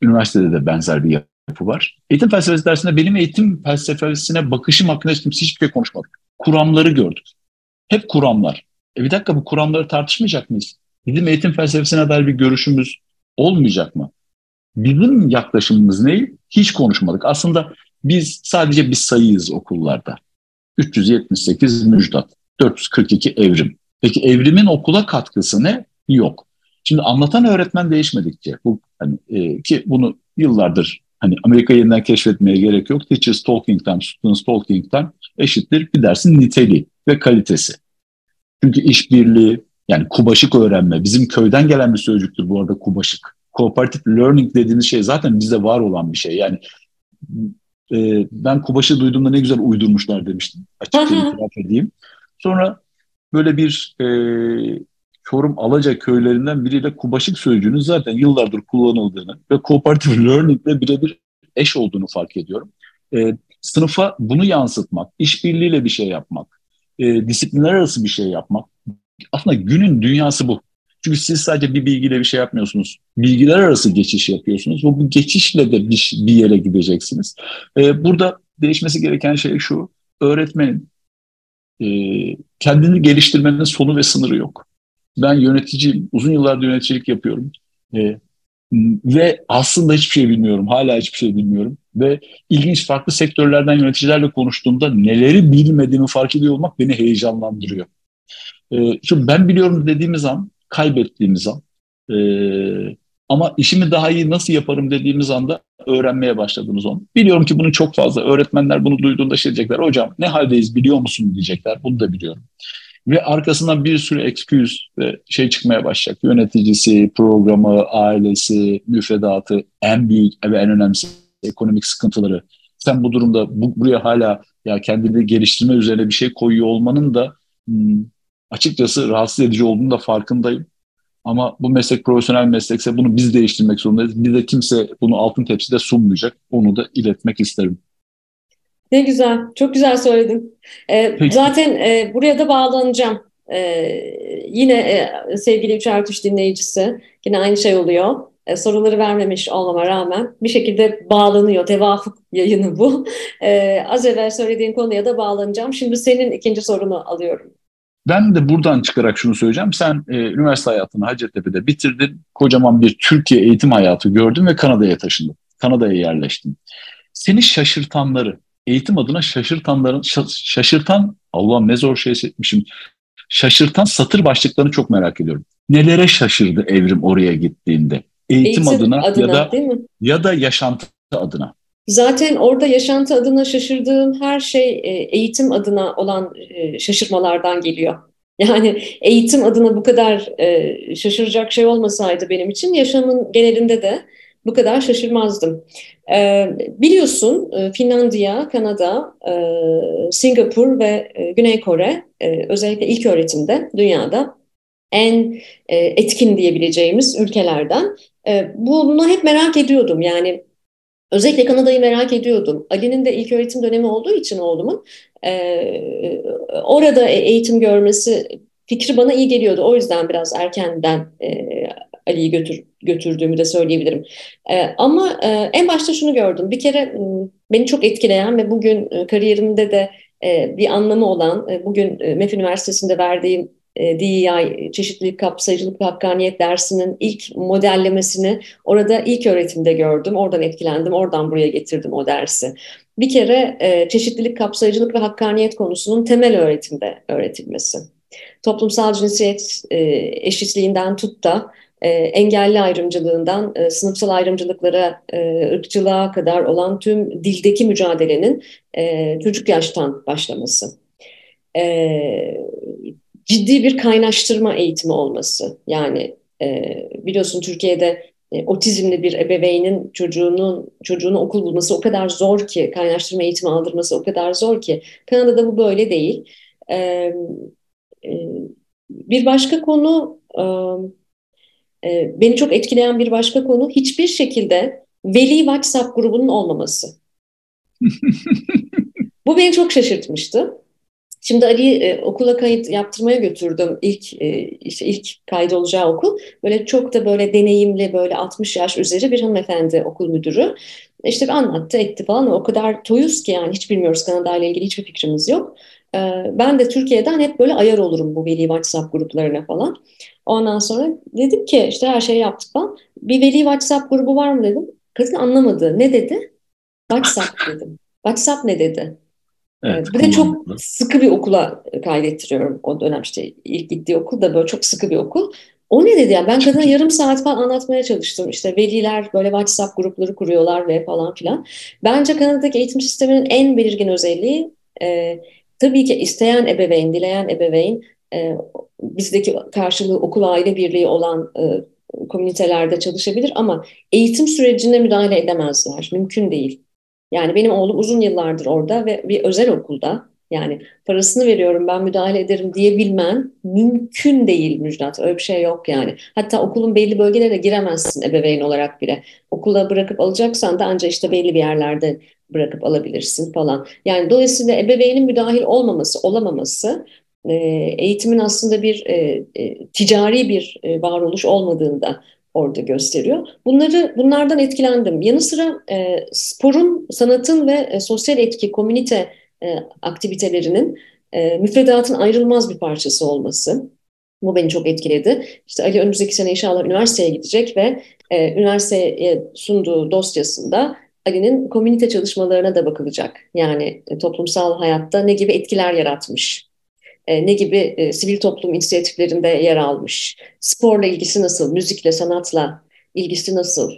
Üniversitede de benzer bir yapı var. Eğitim felsefesi dersinde benim eğitim felsefesine bakışım hakkında hiç hiçbir şey konuşmadık. Kuramları gördük. Hep kuramlar. E bir dakika bu kuramları tartışmayacak mıyız? Bizim eğitim felsefesine dair bir görüşümüz olmayacak mı? Bizim yaklaşımımız ne? Hiç konuşmadık. Aslında biz sadece bir sayıyız okullarda. 378 müjdat, 442 evrim. Peki evrimin okula katkısı ne? Yok. Şimdi anlatan öğretmen değişmedikçe bu hani, e, ki bunu yıllardır hani Amerika yeniden keşfetmeye gerek yok. Teachers talking time, students talking time eşittir bir dersin niteliği ve kalitesi. Çünkü işbirliği yani kubaşık öğrenme bizim köyden gelen bir sözcüktür bu arada kubaşık. Cooperative learning dediğimiz şey zaten bizde var olan bir şey. Yani e, ben kubaşı duyduğumda ne güzel uydurmuşlar demiştim. Açıkça itiraf edeyim. Sonra böyle bir e, Çorum Alaca köylerinden biriyle kubaşık sözcüğünün zaten yıllardır kullanıldığını ve cooperative learning ile birebir eş olduğunu fark ediyorum. E, sınıfa bunu yansıtmak, işbirliğiyle bir şey yapmak, e, disiplinler arası bir şey yapmak aslında günün dünyası bu. Çünkü siz sadece bir bilgiyle bir şey yapmıyorsunuz. Bilgiler arası geçiş yapıyorsunuz. Bu geçişle de bir, bir yere gideceksiniz. Ee, burada değişmesi gereken şey şu. Öğretmenin e, kendini geliştirmenin sonu ve sınırı yok. Ben yöneticiyim. Uzun yıllardır yöneticilik yapıyorum. E, ve aslında hiçbir şey bilmiyorum. Hala hiçbir şey bilmiyorum. Ve ilginç farklı sektörlerden yöneticilerle konuştuğumda neleri bilmediğimi fark ediyor olmak beni heyecanlandırıyor. E, çünkü ben biliyorum dediğimiz an kaybettiğimiz an. Ee, ama işimi daha iyi nasıl yaparım dediğimiz anda öğrenmeye başladığımız an. Biliyorum ki bunu çok fazla öğretmenler bunu duyduğunda şey diyecekler. Hocam ne haldeyiz biliyor musun diyecekler. Bunu da biliyorum. Ve arkasından bir sürü excuse ve şey çıkmaya başlayacak. Yöneticisi, programı, ailesi, müfredatı, en büyük ve en önemlisi ekonomik sıkıntıları. Sen bu durumda bu, buraya hala ya kendini geliştirme üzerine bir şey koyuyor olmanın da hmm, açıkçası rahatsız edici olduğunu da farkındayım. Ama bu meslek profesyonel meslekse bunu biz değiştirmek zorundayız. Bir de kimse bunu altın tepside sunmayacak. Onu da iletmek isterim. Ne güzel, çok güzel söyledin. Ee, zaten e, buraya da bağlanacağım. Ee, yine e, sevgili Üç Artış dinleyicisi, yine aynı şey oluyor. E, soruları vermemiş olmama rağmen bir şekilde bağlanıyor. Tevafuk yayını bu. <laughs> E, az evvel söylediğin konuya da bağlanacağım. Şimdi senin ikinci sorunu alıyorum. Ben de buradan çıkarak şunu söyleyeceğim. Sen e, üniversite hayatını Hacettepe'de bitirdin. Kocaman bir Türkiye eğitim hayatı gördün ve Kanada'ya taşındın. Kanada'ya yerleştin. Seni şaşırtanları, eğitim adına şaşırtanların, şaşırtan, Allah'ım ne zor şey seçmişim. Şaşırtan satır başlıklarını çok merak ediyorum. Nelere şaşırdı Evrim oraya gittiğinde? Eğitim, eğitim adına, adına ya da ya da yaşantı adına. Zaten orada yaşantı adına şaşırdığım her şey e, eğitim adına olan e, şaşırmalardan geliyor. Yani eğitim adına bu kadar e, şaşıracak şey olmasaydı benim için yaşamın genelinde de bu kadar şaşırmazdım. Biliyorsun Finlandiya, Kanada, Singapur ve Güney Kore özellikle ilk öğretimde dünyada en etkin diyebileceğimiz ülkelerden. Bunu hep merak ediyordum. Yani Özellikle Kanada'yı merak ediyordum. Ali'nin de ilk öğretim dönemi olduğu için oğlumun e, orada eğitim görmesi fikri bana iyi geliyordu. O yüzden biraz erkenden e, Ali'yi götür, götürdüğümü de söyleyebilirim. E, ama e, en başta şunu gördüm. Bir kere beni çok etkileyen ve bugün e, kariyerimde de e, bir anlamı olan, e, bugün e, MEF Üniversitesi'nde verdiğim e, DEI, çeşitlilik, kapsayıcılık ve hakkaniyet dersinin ilk modellemesini orada ilk öğretimde gördüm. Oradan etkilendim, oradan buraya getirdim o dersi. Bir kere e, çeşitlilik, kapsayıcılık ve hakkaniyet konusunun temel öğretimde öğretilmesi. Toplumsal cinsiyet e, eşitliğinden tut da engelli ayrımcılığından sınıfsal ayrımcılıklara, ırkçılığa kadar olan tüm dildeki mücadelenin çocuk yaştan başlaması ciddi bir kaynaştırma eğitimi olması. Yani e, biliyorsun Türkiye'de e, otizmli bir ebeveynin çocuğunun çocuğunu okul bulması o kadar zor ki, kaynaştırma eğitimi aldırması o kadar zor ki. Kanada'da bu böyle değil. E, e, bir başka konu, e, e, beni çok etkileyen bir başka konu hiçbir şekilde veli WhatsApp grubunun olmaması. <laughs> bu beni çok şaşırtmıştı. Şimdi Ali'yi e, okula kayıt yaptırmaya götürdüm. İlk e, işte ilk kaydı olacağı okul. Böyle çok da böyle deneyimli böyle 60 yaş üzeri bir hanımefendi okul müdürü. İşte bir anlattı etti falan. O kadar toyuz ki yani hiç bilmiyoruz Kanada ile ilgili hiçbir fikrimiz yok. E, ben de Türkiye'den hep böyle ayar olurum bu veli WhatsApp gruplarına falan. Ondan sonra dedim ki işte her şeyi yaptık falan. Bir veli WhatsApp grubu var mı dedim. Kadın anlamadı. Ne dedi? <laughs> WhatsApp dedim. WhatsApp ne dedi? Evet, bir de çok sıkı bir okula kaydettiriyorum o dönem işte ilk gittiği okul da böyle çok sıkı bir okul. O ne dedi yani ben kadına yarım saat falan anlatmaya çalıştım işte veliler böyle WhatsApp grupları kuruyorlar ve falan filan. Bence Kanada'daki eğitim sisteminin en belirgin özelliği e, tabii ki isteyen ebeveyn, dileyen ebeveyn e, bizdeki karşılığı okul aile birliği olan e, komünitelerde çalışabilir ama eğitim sürecine müdahale edemezler. Mümkün değil. Yani benim oğlum uzun yıllardır orada ve bir özel okulda yani parasını veriyorum ben müdahale ederim diyebilmen mümkün değil Müjdat. Öyle bir şey yok yani. Hatta okulun belli bölgelerine giremezsin ebeveyn olarak bile. Okula bırakıp alacaksan da ancak işte belli bir yerlerde bırakıp alabilirsin falan. Yani dolayısıyla ebeveynin müdahil olmaması, olamaması eğitimin aslında bir ticari bir e, varoluş olmadığında orada gösteriyor. Bunları bunlardan etkilendim. Yanı sıra e, sporun, sanatın ve e, sosyal etki, komünite e, aktivitelerinin e, müfredatın ayrılmaz bir parçası olması. Bu beni çok etkiledi. İşte Ali önümüzdeki sene inşallah üniversiteye gidecek ve e, üniversiteye sunduğu dosyasında Ali'nin komünite çalışmalarına da bakılacak. Yani e, toplumsal hayatta ne gibi etkiler yaratmış e, ne gibi e, sivil toplum inisiyatiflerinde yer almış, sporla ilgisi nasıl, müzikle, sanatla ilgisi nasıl?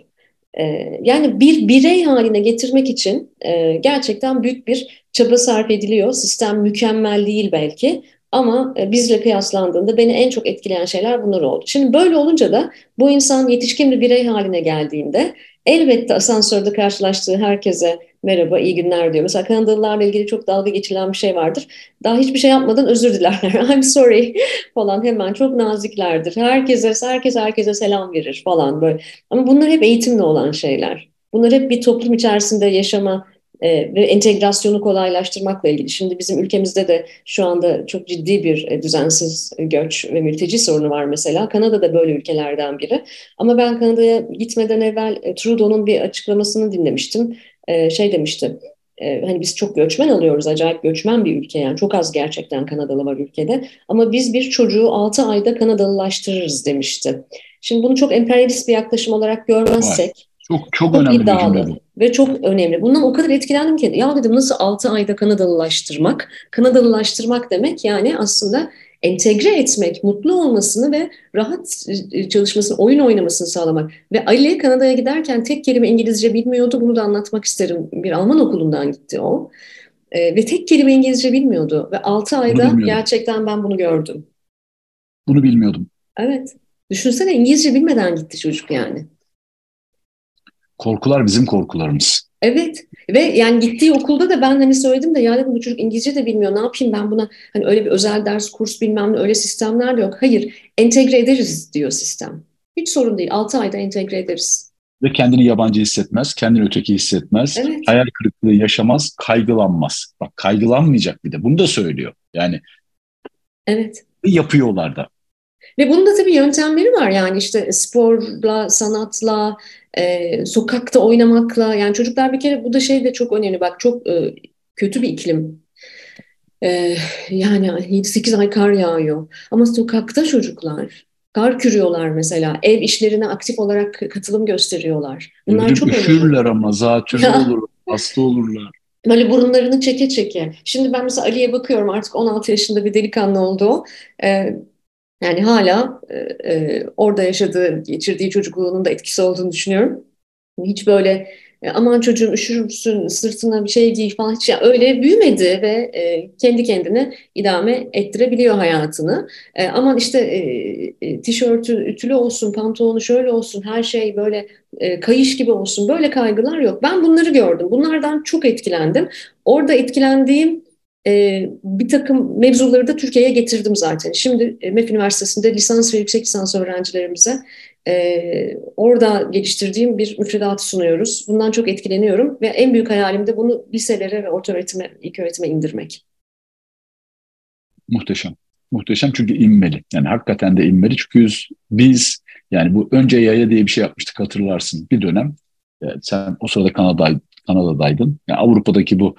E, yani bir birey haline getirmek için e, gerçekten büyük bir çaba sarf ediliyor. Sistem mükemmel değil belki ama e, bizle kıyaslandığında beni en çok etkileyen şeyler bunlar oldu. Şimdi böyle olunca da bu insan yetişkin bir birey haline geldiğinde elbette asansörde karşılaştığı herkese merhaba, iyi günler diyor. Mesela Kanadalılarla ilgili çok dalga geçilen bir şey vardır. Daha hiçbir şey yapmadan özür dilerler. <laughs> I'm sorry falan hemen çok naziklerdir. Herkese, herkes herkese selam verir falan böyle. Ama bunlar hep eğitimle olan şeyler. Bunlar hep bir toplum içerisinde yaşama e, ve entegrasyonu kolaylaştırmakla ilgili. Şimdi bizim ülkemizde de şu anda çok ciddi bir e, düzensiz göç ve mülteci sorunu var mesela. Kanada da böyle ülkelerden biri. Ama ben Kanada'ya gitmeden evvel e, Trudeau'nun bir açıklamasını dinlemiştim e, şey demişti. E, hani biz çok göçmen alıyoruz, acayip göçmen bir ülke yani çok az gerçekten Kanadalı var ülkede. Ama biz bir çocuğu 6 ayda Kanadalılaştırırız demişti. Şimdi bunu çok emperyalist bir yaklaşım olarak görmezsek çok çok, çok önemli iddialı bir cümle ve çok önemli. Bundan o kadar etkilendim ki ya dedim nasıl 6 ayda Kanadalılaştırmak? Kanadalılaştırmak demek yani aslında entegre etmek, mutlu olmasını ve rahat e, çalışmasını, oyun oynamasını sağlamak. Ve Ali Kanada'ya giderken tek kelime İngilizce bilmiyordu. Bunu da anlatmak isterim. Bir Alman okulundan gitti o. E, ve tek kelime İngilizce bilmiyordu. Ve 6 ayda gerçekten ben bunu gördüm. Bunu bilmiyordum. Evet. Düşünsene İngilizce bilmeden gitti çocuk yani. Korkular bizim korkularımız. Evet ve yani gittiği okulda da ben hani söyledim de ya dedim bu çocuk İngilizce de bilmiyor ne yapayım ben buna hani öyle bir özel ders kurs bilmem ne öyle sistemler de yok. Hayır entegre ederiz diyor sistem. Hiç sorun değil 6 ayda entegre ederiz. Ve kendini yabancı hissetmez, kendini öteki hissetmez, evet. hayal kırıklığı yaşamaz, kaygılanmaz. Bak kaygılanmayacak bir de bunu da söylüyor. Yani Evet. Yapıyorlar da. Ve bunun da tabii yöntemleri var yani işte sporla, sanatla, e, sokakta oynamakla yani çocuklar bir kere bu da şey de çok önemli bak çok e, kötü bir iklim. E, yani 7-8 ay kar yağıyor ama sokakta çocuklar kar kürüyorlar mesela ev işlerine aktif olarak katılım gösteriyorlar. Bunlar Öyle çok üşürler önemli. ama zatürre olur, hasta olurlar. Böyle burunlarını çeke çeke. Şimdi ben mesela Ali'ye bakıyorum artık 16 yaşında bir delikanlı oldu o. Ee, yani hala e, e, orada yaşadığı, geçirdiği çocukluğunun da etkisi olduğunu düşünüyorum. Hiç böyle e, aman çocuğum üşürsün sırtına bir şey giy falan hiç yani öyle büyümedi ve e, kendi kendine idame ettirebiliyor hayatını. E, aman işte e, e, tişörtü ütülü olsun, pantolonu şöyle olsun, her şey böyle e, kayış gibi olsun böyle kaygılar yok. Ben bunları gördüm. Bunlardan çok etkilendim. Orada etkilendiğim e, bir takım mevzuları da Türkiye'ye getirdim zaten. Şimdi e, MEF Üniversitesi'nde lisans ve yüksek lisans öğrencilerimize e, orada geliştirdiğim bir müfredatı sunuyoruz. Bundan çok etkileniyorum ve en büyük hayalim de bunu liselere ve orta öğretime, ilk öğretime indirmek. Muhteşem. Muhteşem çünkü inmeli. Yani hakikaten de inmeli. Çünkü biz yani bu önce yaya diye bir şey yapmıştık hatırlarsın bir dönem. Yani sen o sırada Kanada, Kanada'daydın. Yani Avrupa'daki bu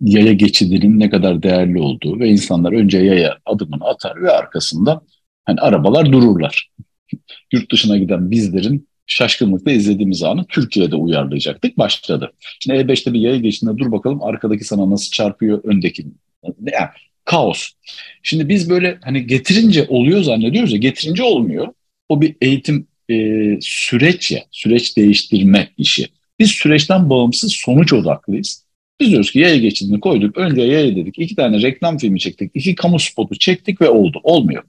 yaya geçidinin ne kadar değerli olduğu ve insanlar önce yaya adımını atar ve arkasında hani arabalar dururlar. <laughs> Yurt dışına giden bizlerin şaşkınlıkla izlediğimiz anı Türkiye'de uyarlayacaktık. Başladı. Şimdi E5'te bir yaya geçtiğinde dur bakalım arkadaki sana nasıl çarpıyor öndeki. Yani kaos. Şimdi biz böyle hani getirince oluyor zannediyoruz ya getirince olmuyor. O bir eğitim e, süreç ya süreç değiştirme işi. Biz süreçten bağımsız sonuç odaklıyız. Biz diyoruz ki yaya geçidini koyduk. Önce yaya dedik. iki tane reklam filmi çektik. iki kamu spotu çektik ve oldu. Olmuyor.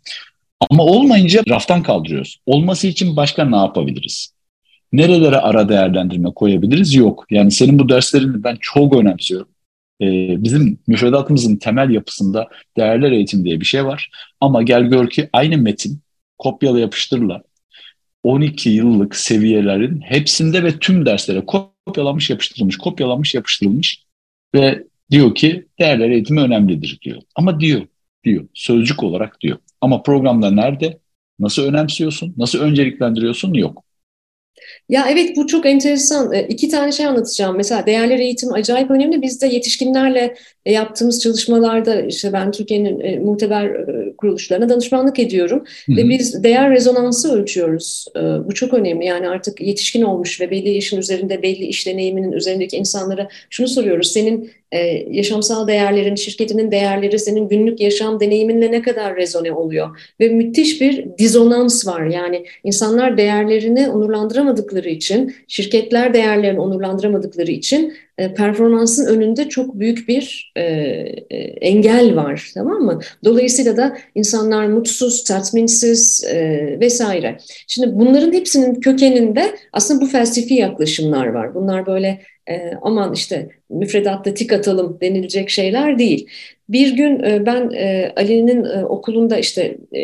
Ama olmayınca raftan kaldırıyoruz. Olması için başka ne yapabiliriz? Nerelere ara değerlendirme koyabiliriz? Yok. Yani senin bu derslerini ben çok önemsiyorum. Ee, bizim müfredatımızın temel yapısında değerler eğitim diye bir şey var. Ama gel gör ki aynı metin kopyala yapıştırla 12 yıllık seviyelerin hepsinde ve tüm derslere kopyalanmış yapıştırılmış, kopyalanmış yapıştırılmış ve diyor ki değerler eğitimi önemlidir diyor. Ama diyor, diyor, sözcük olarak diyor. Ama programda nerede, nasıl önemsiyorsun, nasıl önceliklendiriyorsun yok. Ya evet bu çok enteresan. E, iki tane şey anlatacağım. Mesela değerler eğitim acayip önemli. Biz de yetişkinlerle e, yaptığımız çalışmalarda işte ben Türkiye'nin e, muteber kuruluşlarına danışmanlık ediyorum. Hı hı. Ve biz değer rezonansı ölçüyoruz. Bu çok önemli. Yani artık yetişkin olmuş ve belli yaşın üzerinde belli iş deneyiminin üzerindeki insanlara şunu soruyoruz. Senin e, yaşamsal değerlerin, şirketinin değerleri senin günlük yaşam deneyiminle ne kadar rezone oluyor? Ve müthiş bir dizonans var. Yani insanlar değerlerini onurlandıramadıkları için, şirketler değerlerini onurlandıramadıkları için performansın önünde çok büyük bir e, e, engel var tamam mı? Dolayısıyla da insanlar mutsuz, tatminsiz e, vesaire. Şimdi bunların hepsinin kökeninde aslında bu felsefi yaklaşımlar var. Bunlar böyle e, aman işte müfredatta tik atalım denilecek şeyler değil. Bir gün e, ben e, Ali'nin e, okulunda işte e,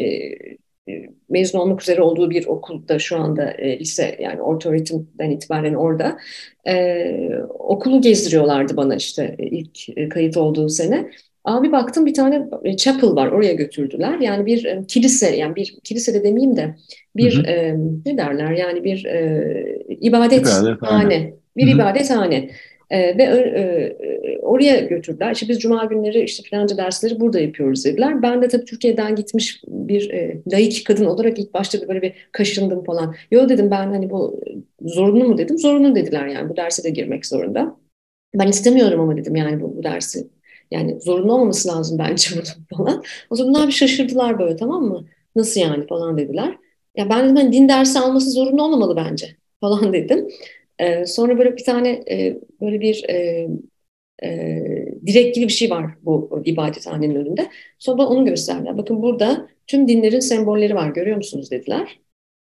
e, mezun olmak üzere olduğu bir okulda şu anda e, lise yani orta öğretimden itibaren orada e, okulu gezdiriyorlardı bana işte ilk e, kayıt olduğu sene. Abi baktım bir tane e, chapel var oraya götürdüler. Yani bir e, kilise yani bir kilise de demeyeyim de bir hı hı. E, ne derler yani bir e, ibadethane. Bir hı hı. ibadethane. E, ve e, oraya götürdüler. İşte biz cuma günleri işte filanca dersleri burada yapıyoruz dediler. Ben de tabii Türkiye'den gitmiş bir e, laik kadın olarak ilk başta böyle bir kaşındım falan. Yo dedim ben hani bu zorunlu mu dedim. Zorunlu dediler yani bu derse de girmek zorunda. Ben istemiyorum ama dedim yani bu, bu dersi Yani zorunlu olmaması lazım bence <laughs> bunun falan. O zaman bunlar bir şaşırdılar böyle tamam mı? Nasıl yani falan dediler. Ya ben dedim hani din dersi alması zorunlu olmamalı bence falan <laughs> dedim. Ee, sonra böyle bir tane e, böyle bir e, e, direk gibi bir şey var bu ibadethanenin önünde. Sonra onu gösterdiler. Bakın burada tüm dinlerin sembolleri var görüyor musunuz dediler.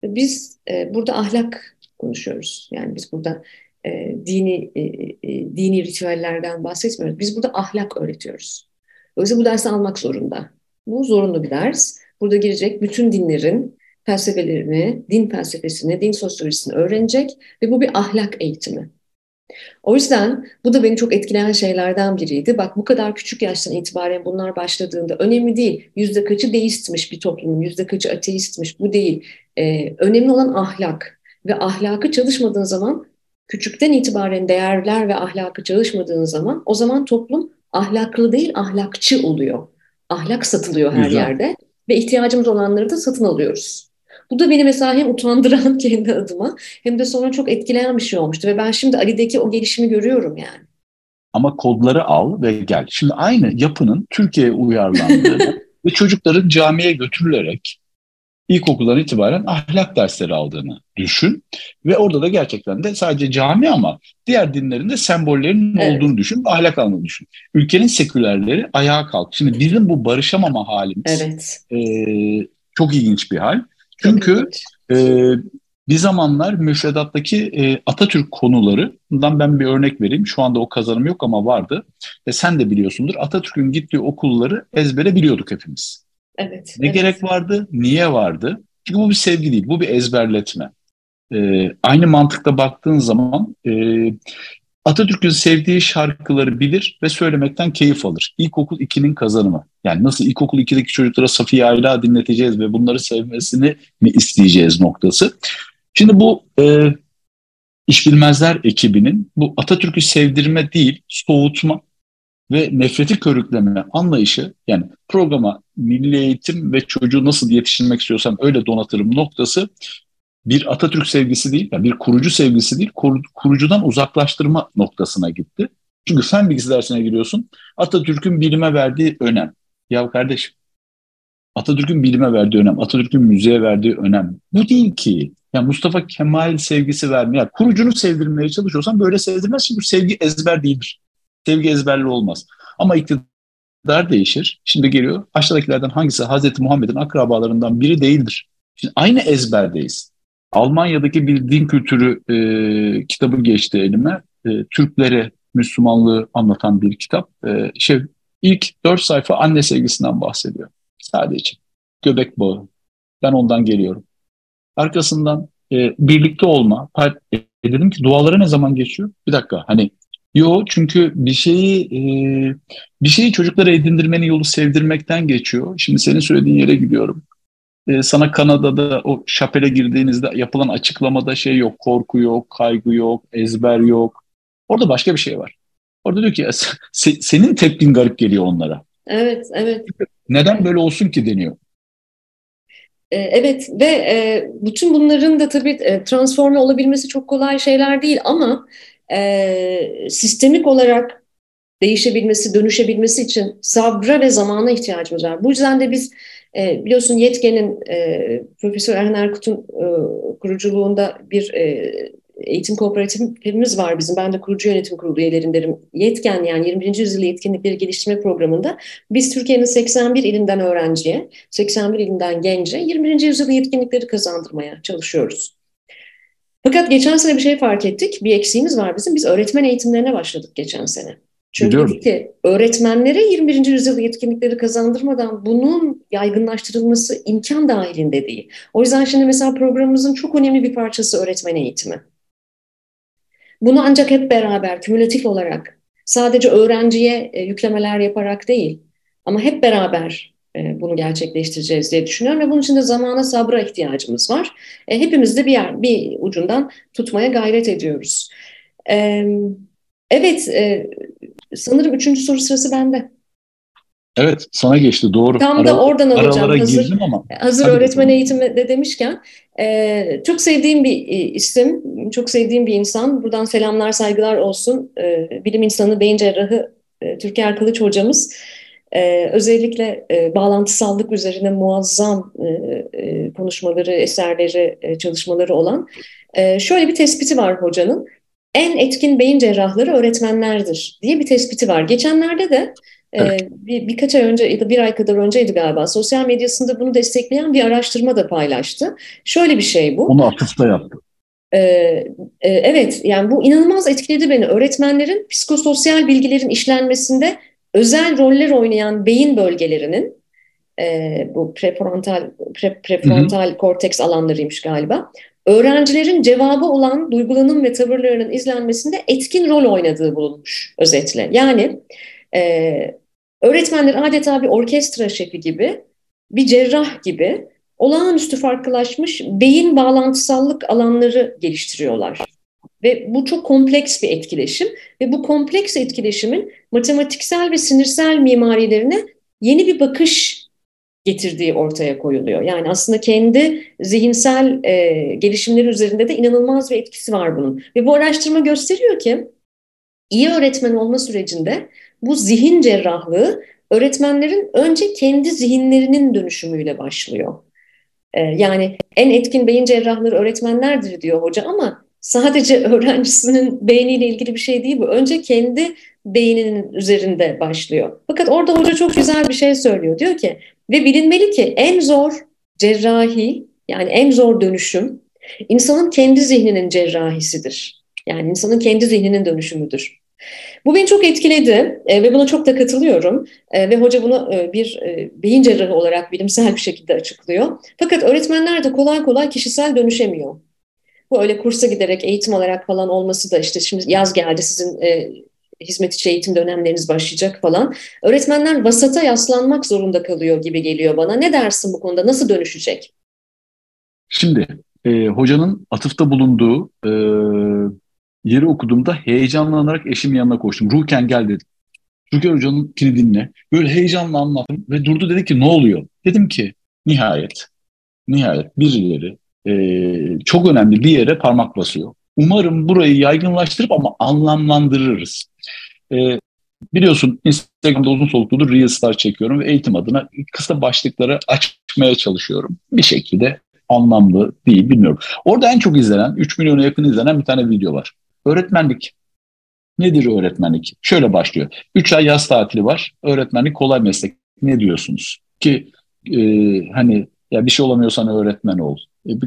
Biz e, burada ahlak konuşuyoruz. Yani biz burada e, dini e, e, dini ritüellerden bahsetmiyoruz. Biz burada ahlak öğretiyoruz. Dolayısıyla bu dersi almak zorunda. Bu zorunlu bir ders. Burada girecek bütün dinlerin felsefelerini, din felsefesini, din sosyolojisini öğrenecek ve bu bir ahlak eğitimi. O yüzden bu da beni çok etkileyen şeylerden biriydi. Bak bu kadar küçük yaştan itibaren bunlar başladığında önemli değil. Yüzde kaçı deistmiş bir toplumun, yüzde kaçı ateistmiş bu değil. Ee, önemli olan ahlak ve ahlakı çalışmadığın zaman küçükten itibaren değerler ve ahlakı çalışmadığın zaman o zaman toplum ahlaklı değil ahlakçı oluyor. Ahlak satılıyor her Güzel. yerde ve ihtiyacımız olanları da satın alıyoruz. Bu da beni mesela hem utandıran <laughs> kendi adıma hem de sonra çok etkileyen bir şey olmuştu. Ve ben şimdi Ali'deki o gelişimi görüyorum yani. Ama kodları al ve gel. Şimdi aynı yapının Türkiye'ye uyarlandığı <laughs> ve çocukların camiye götürülerek ilkokuldan itibaren ahlak dersleri aldığını düşün. Ve orada da gerçekten de sadece cami ama diğer dinlerin de sembollerinin evet. olduğunu düşün, ahlak almayı düşün. Ülkenin sekülerleri ayağa kalk. Şimdi bizim bu barışamama halimiz evet. e, çok ilginç bir hal. Çünkü e, bir zamanlar müfredattaki e, Atatürk konularından ben bir örnek vereyim. Şu anda o kazanım yok ama vardı. Ve sen de biliyorsundur. Atatürk'ün gittiği okulları ezbere biliyorduk hepimiz. Evet. Ne evet. gerek vardı? Niye vardı? Çünkü bu bir sevgi değil, bu bir ezberletme. Ee, aynı mantıkta baktığın zaman e, Atatürk'ün sevdiği şarkıları bilir ve söylemekten keyif alır. İlkokul 2'nin kazanımı. Yani nasıl ilkokul 2'deki çocuklara Safiye Ayla dinleteceğiz ve bunları sevmesini mi isteyeceğiz noktası. Şimdi bu e, iş bilmezler ekibinin bu Atatürk'ü sevdirme değil, soğutma ve nefreti körükleme anlayışı yani programa milli eğitim ve çocuğu nasıl yetiştirmek istiyorsam öyle donatırım noktası bir Atatürk sevgisi değil, yani bir kurucu sevgisi değil, kur, kurucudan uzaklaştırma noktasına gitti. Çünkü fen bilgisi dersine giriyorsun, Atatürk'ün bilime verdiği önem. Ya kardeşim, Atatürk'ün bilime verdiği önem, Atatürk'ün müziğe verdiği önem. Bu değil ki. Yani Mustafa Kemal sevgisi vermeye, yani kurucunu sevdirmeye çalışıyorsan böyle sevdirmez. Çünkü sevgi ezber değildir. Sevgi ezberli olmaz. Ama iktidar değişir. Şimdi geliyor, aşağıdakilerden hangisi Hazreti Muhammed'in akrabalarından biri değildir. Şimdi aynı ezberdeyiz. Almanya'daki bir din kültürü e, kitabı geçti elime. E, Türklere Müslümanlığı anlatan bir kitap. E, şey, ilk dört sayfa anne sevgisinden bahsediyor sadece. Göbek bağı. Ben ondan geliyorum. Arkasından e, birlikte olma. E, dedim ki dualara ne zaman geçiyor? Bir dakika hani Yo çünkü bir şeyi e, bir şeyi çocuklara edindirmenin yolu sevdirmekten geçiyor. Şimdi senin söylediğin yere gidiyorum e, sana Kanada'da o şapele girdiğinizde yapılan açıklamada şey yok, korku yok, kaygı yok, ezber yok. Orada başka bir şey var. Orada diyor ki se, senin tepkin garip geliyor onlara. Evet, evet. Neden böyle olsun ki deniyor. E, evet ve e, bütün bunların da tabii e, transforme olabilmesi çok kolay şeyler değil ama e, sistemik olarak değişebilmesi, dönüşebilmesi için sabra ve zamana ihtiyacımız var. Bu yüzden de biz e, biliyorsun Yetken'in e, Profesör Erhan Erkut'un e, kuruculuğunda bir e, eğitim kooperatifimiz var bizim. Ben de kurucu yönetim kurulu üyelerindenim. Yetken yani 21. yüzyıl yetkinlikleri geliştirme programında biz Türkiye'nin 81 ilinden öğrenciye, 81 ilinden gence 21. yüzyıl yetkinlikleri kazandırmaya çalışıyoruz. Fakat geçen sene bir şey fark ettik. Bir eksiğimiz var bizim. Biz öğretmen eğitimlerine başladık geçen sene. Çünkü Biliyorum. ki öğretmenlere 21. yüzyıl yetkinlikleri kazandırmadan bunun yaygınlaştırılması imkan dahilinde değil. O yüzden şimdi mesela programımızın çok önemli bir parçası öğretmen eğitimi. Bunu ancak hep beraber, kümülatif olarak, sadece öğrenciye e, yüklemeler yaparak değil, ama hep beraber e, bunu gerçekleştireceğiz diye düşünüyorum ve bunun için de zamana sabra ihtiyacımız var. E, hepimiz de bir yer, bir ucundan tutmaya gayret ediyoruz. Evet, Sanırım üçüncü soru sırası bende. Evet sana geçti doğru. Tam da oradan alacağım. Hazır, ama. hazır Hadi öğretmen bakalım. eğitimi de demişken e, çok sevdiğim bir e, isim, çok sevdiğim bir insan. Buradan selamlar saygılar olsun. E, bilim insanı, beyin cerrahı E, Türker Kılıç hocamız e, özellikle e, bağlantısallık üzerine muazzam e, e, konuşmaları, eserleri, e, çalışmaları olan e, şöyle bir tespiti var hocanın. En etkin beyin cerrahları öğretmenlerdir diye bir tespiti var. Geçenlerde de Evet. bir, birkaç ay önce ya da bir ay kadar önceydi galiba sosyal medyasında bunu destekleyen bir araştırma da paylaştı. Şöyle bir şey bu. Onu atıfta yaptı. Ee, e, evet yani bu inanılmaz etkiledi beni. Öğretmenlerin psikososyal bilgilerin işlenmesinde özel roller oynayan beyin bölgelerinin e, bu prefrontal pre, prefrontal hı hı. korteks alanlarıymış galiba. Öğrencilerin cevabı olan duygulanım ve tavırlarının izlenmesinde etkin rol oynadığı bulunmuş özetle. Yani e, öğretmenler adeta bir orkestra şefi gibi, bir cerrah gibi olağanüstü farklılaşmış beyin bağlantısallık alanları geliştiriyorlar. Ve bu çok kompleks bir etkileşim ve bu kompleks etkileşimin matematiksel ve sinirsel mimarilerine yeni bir bakış getirdiği ortaya koyuluyor. Yani aslında kendi zihinsel e, gelişimleri üzerinde de inanılmaz bir etkisi var bunun. Ve bu araştırma gösteriyor ki iyi öğretmen olma sürecinde bu zihin cerrahlığı öğretmenlerin önce kendi zihinlerinin dönüşümüyle başlıyor. Ee, yani en etkin beyin cerrahları öğretmenlerdir diyor hoca ama sadece <laughs> öğrencisinin beyniyle ilgili bir şey değil bu. Önce kendi beyninin üzerinde başlıyor. Fakat orada hoca çok güzel bir şey söylüyor. Diyor ki ve bilinmeli ki en zor cerrahi yani en zor dönüşüm insanın kendi zihninin cerrahisidir. Yani insanın kendi zihninin dönüşümüdür. Bu beni çok etkiledi e, ve buna çok da katılıyorum. E, ve hoca bunu e, bir e, beyin cerrahı olarak bilimsel bir şekilde açıklıyor. Fakat öğretmenler de kolay kolay kişisel dönüşemiyor. Bu öyle kursa giderek eğitim alarak falan olması da işte şimdi yaz geldi sizin e, hizmet içi eğitim dönemleriniz başlayacak falan. Öğretmenler vasata yaslanmak zorunda kalıyor gibi geliyor bana. Ne dersin bu konuda? Nasıl dönüşecek? Şimdi e, hocanın atıfta bulunduğu e, yeri okuduğumda heyecanlanarak eşimin yanına koştum. Ruken gel dedim. Türker Hoca'nın dinle. Böyle heyecanla anlattım ve durdu dedi ki ne oluyor? Dedim ki nihayet, nihayet birileri e, çok önemli bir yere parmak basıyor. Umarım burayı yaygınlaştırıp ama anlamlandırırız. E, biliyorsun Instagram'da uzun solukludur Reels'lar çekiyorum ve eğitim adına kısa başlıkları açmaya çalışıyorum. Bir şekilde anlamlı değil bilmiyorum. Orada en çok izlenen, 3 milyona yakın izlenen bir tane video var. Öğretmenlik. Nedir öğretmenlik? Şöyle başlıyor. 3 ay yaz tatili var. Öğretmenlik kolay meslek. Ne diyorsunuz? Ki e, hani ya bir şey olamıyorsan öğretmen ol.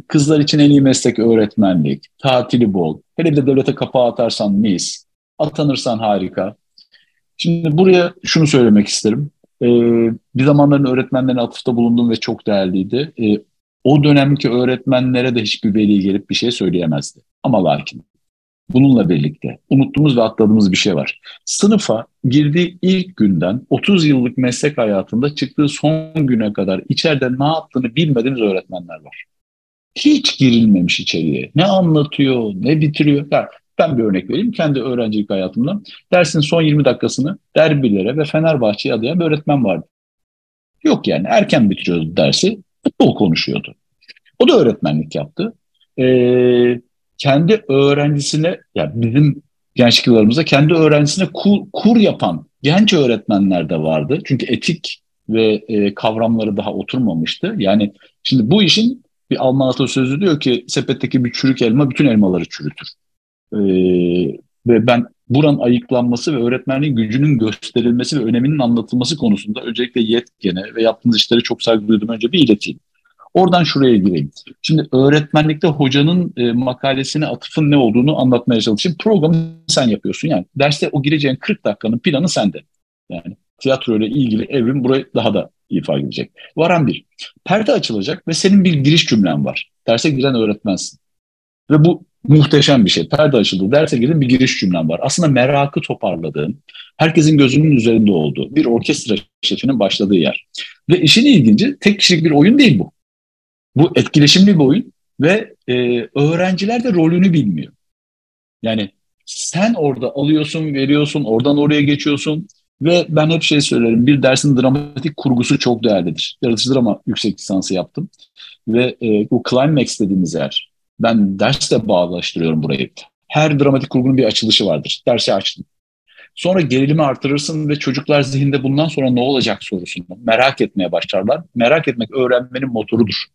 Kızlar için en iyi meslek öğretmenlik. Tatili bol. Hele de devlete kapağı atarsan mis. Atanırsan harika. Şimdi buraya şunu söylemek isterim. E, bir zamanların öğretmenlerine atıfta bulundum ve çok değerliydi. E, o dönemki öğretmenlere de hiçbir veli gelip bir şey söyleyemezdi. Ama lakin Bununla birlikte unuttuğumuz ve atladığımız bir şey var. Sınıfa girdiği ilk günden 30 yıllık meslek hayatında çıktığı son güne kadar içeride ne yaptığını bilmediğiniz öğretmenler var. Hiç girilmemiş içeriye. Ne anlatıyor, ne bitiriyor. Yani ben bir örnek vereyim kendi öğrencilik hayatımdan. Dersin son 20 dakikasını derbilere ve Fenerbahçe'ye adayan bir öğretmen vardı. Yok yani erken bitiriyordu dersi, futbol konuşuyordu. O da öğretmenlik yaptı. Ee, kendi öğrencisine, ya bizim gençlik yıllarımızda kendi öğrencisine kur, kur yapan genç öğretmenler de vardı. Çünkü etik ve e, kavramları daha oturmamıştı. Yani şimdi bu işin bir Alman atasözü diyor ki sepetteki bir çürük elma bütün elmaları çürütür. Ee, ve ben buranın ayıklanması ve öğretmenliğin gücünün gösterilmesi ve öneminin anlatılması konusunda öncelikle yetkene ve yaptığınız işleri çok saygı duyduğum önce bir ileteyim. Oradan şuraya gireyim. Şimdi öğretmenlikte hocanın e, makalesine atıfın ne olduğunu anlatmaya çalışayım. Programı sen yapıyorsun yani. Derste o gireceğin 40 dakikanın planı sende. Yani tiyatro ile ilgili evrim burayı daha da ifade edecek. Varan bir. Perde açılacak ve senin bir giriş cümlen var. Derse giren öğretmensin. Ve bu muhteşem bir şey. Perde açıldı. Derse girdin bir giriş cümlen var. Aslında merakı toparladığın, herkesin gözünün üzerinde olduğu bir orkestra şefinin başladığı yer. Ve işin ilginci tek kişilik bir oyun değil bu. Bu etkileşimli bir oyun ve e, öğrenciler de rolünü bilmiyor. Yani sen orada alıyorsun, veriyorsun, oradan oraya geçiyorsun ve ben hep şey söylerim, bir dersin dramatik kurgusu çok değerlidir. Yaratıcı drama yüksek lisansı yaptım ve e, bu climax dediğimiz yer, ben dersle bağlaştırıyorum burayı. Her dramatik kurgunun bir açılışı vardır. Dersi açtım. Sonra gerilimi artırırsın ve çocuklar zihinde bundan sonra ne olacak sorusunu merak etmeye başlarlar. Merak etmek öğrenmenin motorudur.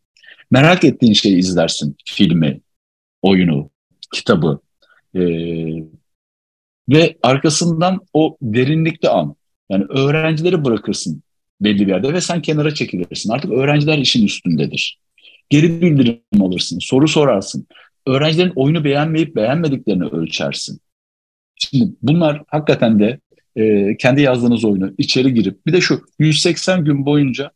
Merak ettiğin şeyi izlersin. Filmi, oyunu, kitabı. Ee, ve arkasından o derinlikli an. Yani öğrencileri bırakırsın belli bir yerde ve sen kenara çekilirsin. Artık öğrenciler işin üstündedir. Geri bildirim alırsın, soru sorarsın. Öğrencilerin oyunu beğenmeyip beğenmediklerini ölçersin. Şimdi bunlar hakikaten de e, kendi yazdığınız oyunu içeri girip bir de şu 180 gün boyunca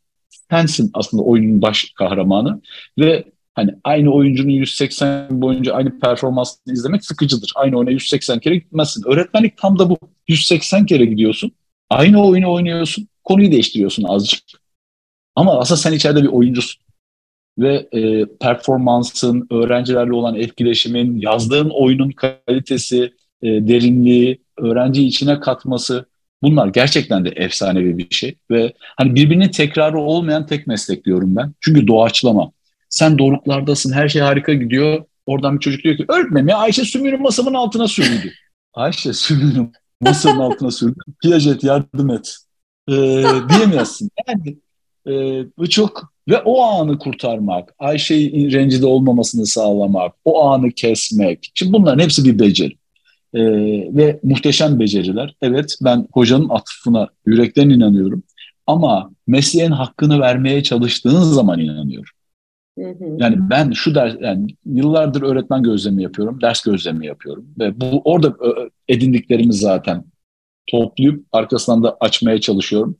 sensin aslında oyunun baş kahramanı ve hani aynı oyuncunun 180 gün boyunca aynı performansını izlemek sıkıcıdır. Aynı oyuna 180 kere gitmezsin. Öğretmenlik tam da bu. 180 kere gidiyorsun. Aynı oyunu oynuyorsun. Konuyu değiştiriyorsun azıcık. Ama aslında sen içeride bir oyuncusun. Ve e, performansın, öğrencilerle olan etkileşimin, yazdığın oyunun kalitesi, e, derinliği, öğrenci içine katması bunlar gerçekten de efsanevi bir şey ve hani birbirinin tekrarı olmayan tek meslek diyorum ben. Çünkü doğaçlama. Sen doruklardasın, her şey harika gidiyor. Oradan bir çocuk diyor ki öğretmenim ya Ayşe sümüğünü masamın altına sürdü. <laughs> Ayşe sümüğünü masanın altına sürdü. <laughs> Piaget yardım et. Ee, diyemezsin. Yani e, bu çok ve o anı kurtarmak, Ayşe'yi rencide olmamasını sağlamak, o anı kesmek. Şimdi bunların hepsi bir beceri. Ee, ve muhteşem beceriler. Evet ben hocanın atıfına yürekten inanıyorum. Ama mesleğin hakkını vermeye çalıştığın zaman inanıyorum. Yani ben şu ders, yani yıllardır öğretmen gözlemi yapıyorum, ders gözlemi yapıyorum ve bu orada edindiklerimi zaten toplayıp arkasından da açmaya çalışıyorum.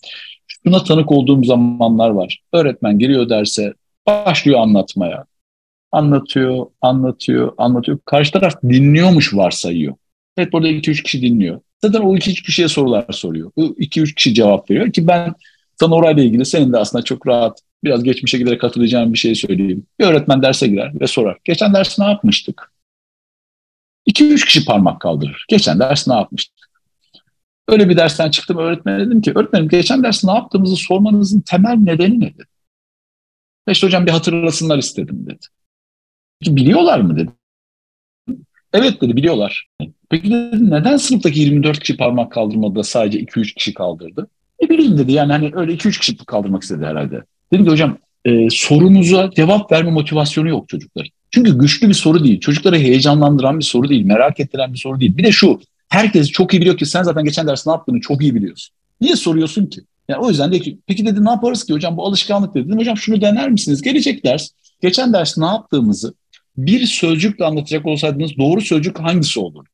Şuna tanık olduğum zamanlar var. Öğretmen giriyor derse başlıyor anlatmaya. Anlatıyor, anlatıyor, anlatıyor. Karşı taraf dinliyormuş varsayıyor. Evet burada 2-3 kişi dinliyor. Zaten o 2-3 kişiye sorular soruyor. Bu 2-3 kişi cevap veriyor ki ben sana orayla ilgili senin de aslında çok rahat biraz geçmişe giderek hatırlayacağım bir şey söyleyeyim. Bir öğretmen derse girer ve sorar. Geçen ders ne yapmıştık? 2-3 kişi parmak kaldırır. Geçen ders ne yapmıştık? Öyle bir dersten çıktım öğretmene dedim ki öğretmenim geçen ders ne yaptığımızı sormanızın temel nedeni nedir? İşte hocam bir hatırlasınlar istedim dedi. Peki biliyorlar mı dedi. Evet dedi biliyorlar. Peki dedi neden sınıftaki 24 kişi parmak kaldırmadı da sadece 2-3 kişi kaldırdı? Ne bileyim dedi yani hani öyle 2-3 kişi kaldırmak istedi herhalde. Dedim ki hocam e, sorunuza cevap verme motivasyonu yok çocuklar. Çünkü güçlü bir soru değil. Çocukları heyecanlandıran bir soru değil. Merak ettiren bir soru değil. Bir de şu herkes çok iyi biliyor ki sen zaten geçen ders ne yaptığını çok iyi biliyorsun. Niye soruyorsun ki? Yani o yüzden de ki peki dedi ne yaparız ki hocam bu alışkanlık dedi. Dedim hocam şunu dener misiniz? Gelecek ders geçen ders ne yaptığımızı bir sözcükle anlatacak olsaydınız doğru sözcük hangisi olur?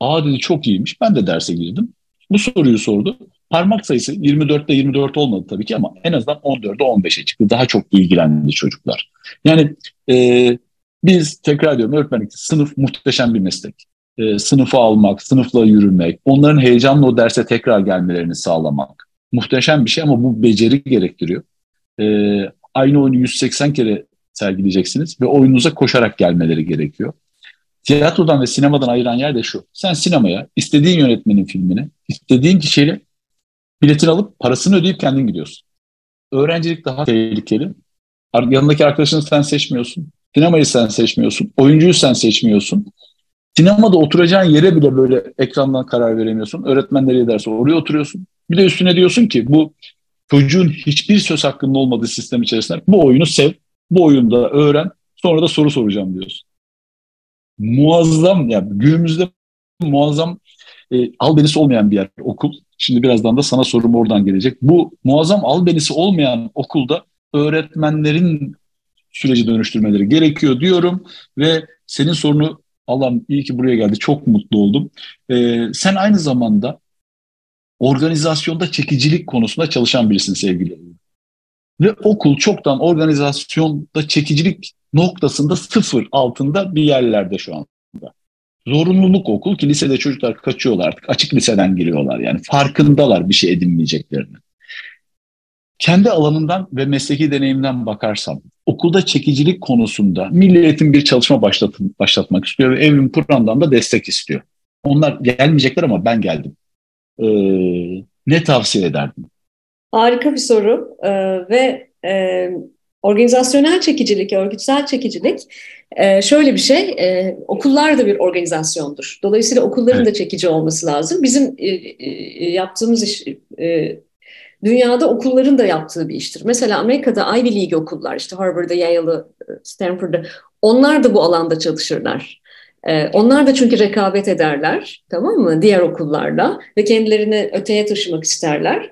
Aa dedi çok iyiymiş. Ben de derse girdim. Bu soruyu sordu. Parmak sayısı 24'te 24 olmadı tabii ki ama en azından 14'e 15'e çıktı. Daha çok ilgilendi çocuklar. Yani e, biz tekrar ediyorum öğretmenlik sınıf muhteşem bir meslek. E, sınıfı almak, sınıfla yürümek, onların heyecanla o derse tekrar gelmelerini sağlamak. Muhteşem bir şey ama bu beceri gerektiriyor. E, aynı oyunu 180 kere sergileyeceksiniz ve oyununuza koşarak gelmeleri gerekiyor. Tiyatrodan ve sinemadan ayıran yer de şu. Sen sinemaya istediğin yönetmenin filmini, istediğin kişiyle biletini alıp parasını ödeyip kendin gidiyorsun. Öğrencilik daha tehlikeli. Yanındaki arkadaşını sen seçmiyorsun. Sinemayı sen seçmiyorsun. Oyuncuyu sen seçmiyorsun. Sinemada oturacağın yere bile böyle ekrandan karar veremiyorsun. Öğretmen nereye derse oraya oturuyorsun. Bir de üstüne diyorsun ki bu çocuğun hiçbir söz hakkının olmadığı sistem içerisinde bu oyunu sev, bu oyunda öğren, sonra da soru soracağım diyorsun. Muazzam, yani günümüzde muazzam e, albenisi olmayan bir yer okul. Şimdi birazdan da sana sorum oradan gelecek. Bu muazzam albenisi olmayan okulda öğretmenlerin süreci dönüştürmeleri gerekiyor diyorum ve senin sorunu Allah'ım iyi ki buraya geldi. Çok mutlu oldum. Ee, sen aynı zamanda organizasyonda çekicilik konusunda çalışan birisin sevgili. Ve okul çoktan organizasyonda çekicilik noktasında sıfır altında bir yerlerde şu anda. Zorunluluk okul ki lisede çocuklar kaçıyorlar artık. Açık liseden giriyorlar yani. Farkındalar bir şey edinmeyeceklerini. Kendi alanından ve mesleki deneyimden bakarsam okulda çekicilik konusunda milliyetin bir çalışma başlatın, başlatmak istiyor ve Evrim Kur'an'dan da destek istiyor. Onlar gelmeyecekler ama ben geldim. Ee, ne tavsiye ederdim? Harika bir soru ee, ve e, Organizasyonel çekicilik, örgütsel çekicilik e, şöyle bir şey, e, okullar da bir organizasyondur. Dolayısıyla okulların da çekici olması lazım. Bizim e, yaptığımız iş, dünyada okulların da yaptığı bir iştir. Mesela Amerika'da Ivy League okullar, işte Harvard'da, Yale'ı, Stanford'da, onlar da bu alanda çalışırlar. Onlar da çünkü rekabet ederler, tamam mı? Diğer okullarla ve kendilerini öteye taşımak isterler.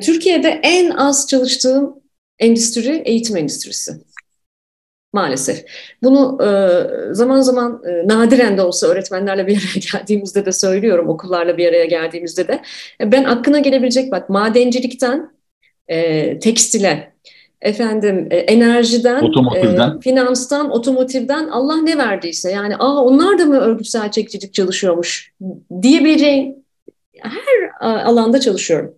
Türkiye'de en az çalıştığım endüstri eğitim endüstrisi. Maalesef. Bunu e, zaman zaman e, nadiren de olsa öğretmenlerle bir araya <laughs> geldiğimizde de söylüyorum, okullarla bir araya geldiğimizde de. E, ben aklına gelebilecek bak madencilikten e, tekstile, efendim e, enerjiden, otomotivden. E, finanstan, otomotivden Allah ne verdiyse yani aa onlar da mı örgütsel çekicilik çalışıyormuş diyebileceğin her alanda çalışıyorum.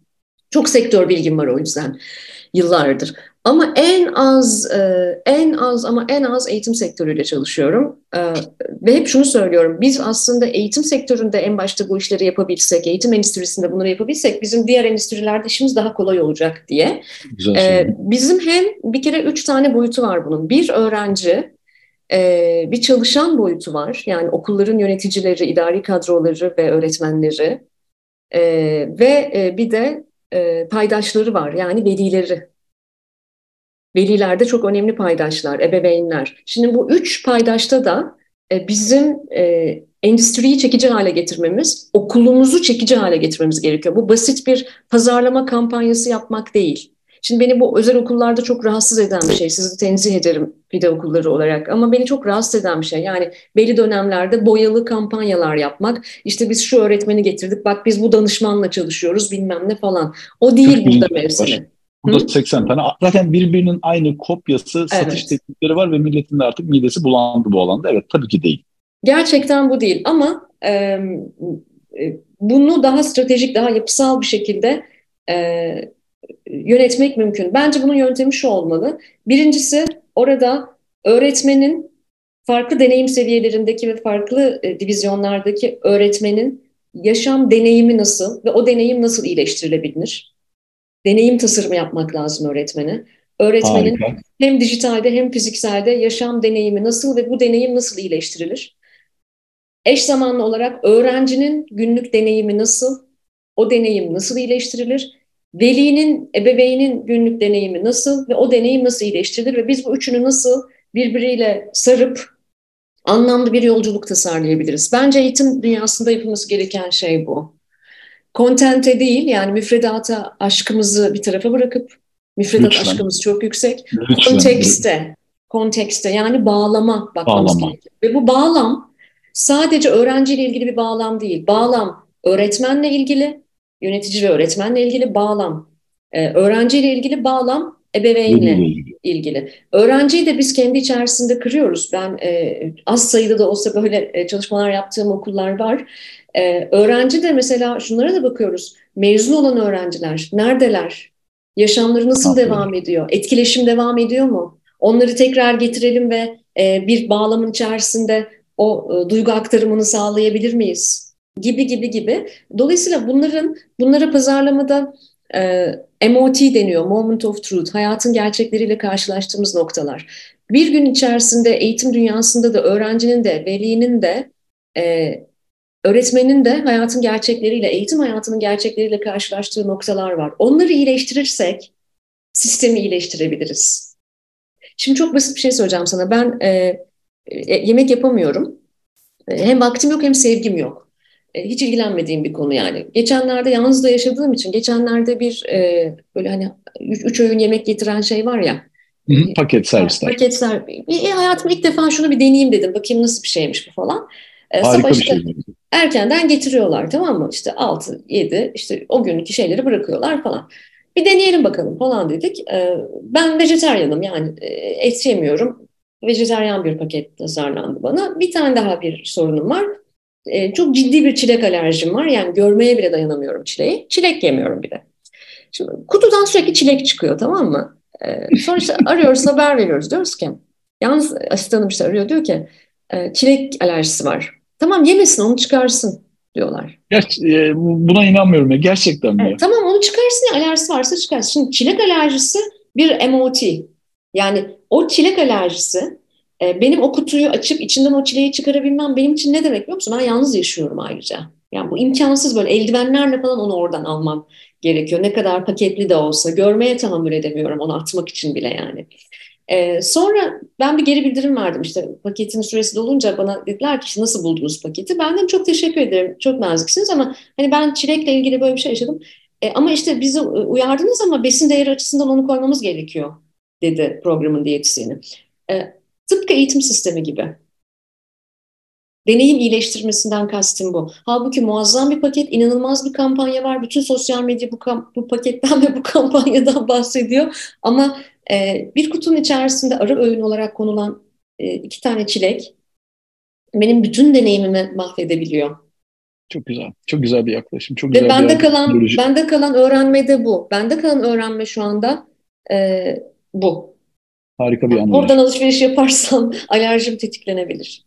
Çok sektör bilgim var o yüzden yıllardır. Ama en az, e, en az ama en az eğitim sektörüyle çalışıyorum. E, ve hep şunu söylüyorum, biz aslında eğitim sektöründe en başta bu işleri yapabilsek, eğitim endüstrisinde bunları yapabilsek bizim diğer endüstrilerde işimiz daha kolay olacak diye. Güzel e, bizim hem bir kere üç tane boyutu var bunun. Bir öğrenci, bir çalışan boyutu var. Yani okulların yöneticileri, idari kadroları ve öğretmenleri. Ve bir de paydaşları var yani velileri Veliler de çok önemli paydaşlar, ebeveynler. Şimdi bu üç paydaşta da e, bizim e, endüstriyi çekici hale getirmemiz, okulumuzu çekici hale getirmemiz gerekiyor. Bu basit bir pazarlama kampanyası yapmak değil. Şimdi beni bu özel okullarda çok rahatsız eden bir şey. Sizi tenzih ederim fide okulları olarak. Ama beni çok rahatsız eden bir şey. Yani belli dönemlerde boyalı kampanyalar yapmak. İşte biz şu öğretmeni getirdik. Bak biz bu danışmanla çalışıyoruz bilmem ne falan. O değil burada mevsimi. Burada Hı? 80 tane. Zaten birbirinin aynı kopyası evet. satış teknikleri var ve milletin de artık midesi bulandı bu alanda. Evet tabii ki değil. Gerçekten bu değil ama e, bunu daha stratejik, daha yapısal bir şekilde e, yönetmek mümkün. Bence bunun yöntemi şu olmalı. Birincisi orada öğretmenin farklı deneyim seviyelerindeki ve farklı e, divizyonlardaki öğretmenin yaşam deneyimi nasıl ve o deneyim nasıl iyileştirilebilir? Deneyim tasarımı yapmak lazım öğretmene. Öğretmenin Harika. hem dijitalde hem fizikselde yaşam deneyimi nasıl ve bu deneyim nasıl iyileştirilir? Eş zamanlı olarak öğrencinin günlük deneyimi nasıl, o deneyim nasıl iyileştirilir? Velinin, ebeveynin günlük deneyimi nasıl ve o deneyim nasıl iyileştirilir? Ve biz bu üçünü nasıl birbiriyle sarıp anlamlı bir yolculuk tasarlayabiliriz? Bence eğitim dünyasında yapılması gereken şey bu. Kontente değil yani müfredata aşkımızı bir tarafa bırakıp müfredat Lütfen. aşkımız çok yüksek. Lütfen. Kontekste, kontekste yani bağlama bakmamız bağlama. gerekiyor. Ve bu bağlam sadece öğrenciyle ilgili bir bağlam değil. Bağlam öğretmenle ilgili, yönetici ve öğretmenle ilgili bağlam. Ee, öğrenciyle ilgili bağlam ebeveynle ilgili. Öğrenciyi de biz kendi içerisinde kırıyoruz. Ben e, az sayıda da olsa böyle e, çalışmalar yaptığım okullar var. E, öğrenci de mesela şunlara da bakıyoruz. Mezun olan öğrenciler neredeler? Yaşamları nasıl Aferin. devam ediyor? Etkileşim devam ediyor mu? Onları tekrar getirelim ve e, bir bağlamın içerisinde o e, duygu aktarımını sağlayabilir miyiz? Gibi gibi gibi. Dolayısıyla bunların bunlara pazarlamada e, MOT deniyor, Moment of Truth, hayatın gerçekleriyle karşılaştığımız noktalar. Bir gün içerisinde eğitim dünyasında da öğrencinin de, velinin de, e, öğretmenin de hayatın gerçekleriyle, eğitim hayatının gerçekleriyle karşılaştığı noktalar var. Onları iyileştirirsek sistemi iyileştirebiliriz. Şimdi çok basit bir şey söyleyeceğim sana. Ben e, e, yemek yapamıyorum. E, hem vaktim yok hem sevgim yok. E, hiç ilgilenmediğim bir konu yani. Geçenlerde yalnız da yaşadığım için geçenlerde bir e, böyle hani üç, üç öğün yemek getiren şey var ya. Hı hı, paket servisler. Paket servis. E, hayatımda ilk defa şunu bir deneyeyim dedim. Bakayım nasıl bir şeymiş bu falan. Harika bir şey. Erkenden getiriyorlar tamam mı? İşte 6, 7 işte o günkü şeyleri bırakıyorlar falan. Bir deneyelim bakalım falan dedik. E, ben vejeteryanım yani e, et yemiyorum. Vejeteryan bir paket tasarlandı bana. Bir tane daha bir sorunum var e, çok ciddi bir çilek alerjim var. Yani görmeye bile dayanamıyorum çileği. Çilek yemiyorum bir de. Şimdi kutudan sürekli çilek çıkıyor tamam mı? E, sonra işte <laughs> arıyoruz haber veriyoruz. Diyoruz ki yalnız asistanım işte arıyor diyor ki çilek alerjisi var. Tamam yemesin onu çıkarsın diyorlar. Gerçi, e, buna inanmıyorum ya gerçekten mi? Evet, tamam onu çıkarsın ya alerjisi varsa çıkarsın. Şimdi çilek alerjisi bir MOT Yani o çilek alerjisi e, benim o kutuyu açıp içinden o çileği çıkarabilmem benim için ne demek biliyor musun? Ben yalnız yaşıyorum ayrıca. Yani bu imkansız böyle eldivenlerle falan onu oradan almam gerekiyor. Ne kadar paketli de olsa görmeye tahammül edemiyorum onu atmak için bile yani. Ee, sonra ben bir geri bildirim verdim işte paketin süresi dolunca bana dediler ki nasıl buldunuz paketi? Ben dedim çok teşekkür ederim çok naziksiniz ama hani ben çilekle ilgili böyle bir şey yaşadım. E, ama işte bizi uyardınız ama besin değeri açısından onu koymamız gerekiyor dedi programın diyetisyeni. E, tıpkı eğitim sistemi gibi. Deneyim iyileştirmesinden kastım bu. Halbuki muazzam bir paket, inanılmaz bir kampanya var. Bütün sosyal medya bu, bu paketten ve bu <laughs> kampanyadan bahsediyor. Ama e, bir kutunun içerisinde ara öğün olarak konulan e, iki tane çilek benim bütün deneyimimi mahvedebiliyor. Çok güzel. Çok güzel bir yaklaşım. Çok güzel Ve bende kalan biyoloji. bende kalan öğrenme de bu. Bende kalan öğrenme şu anda e, bu. Harika bir anlayış. Oradan alışveriş yaparsam <laughs> alerjim tetiklenebilir.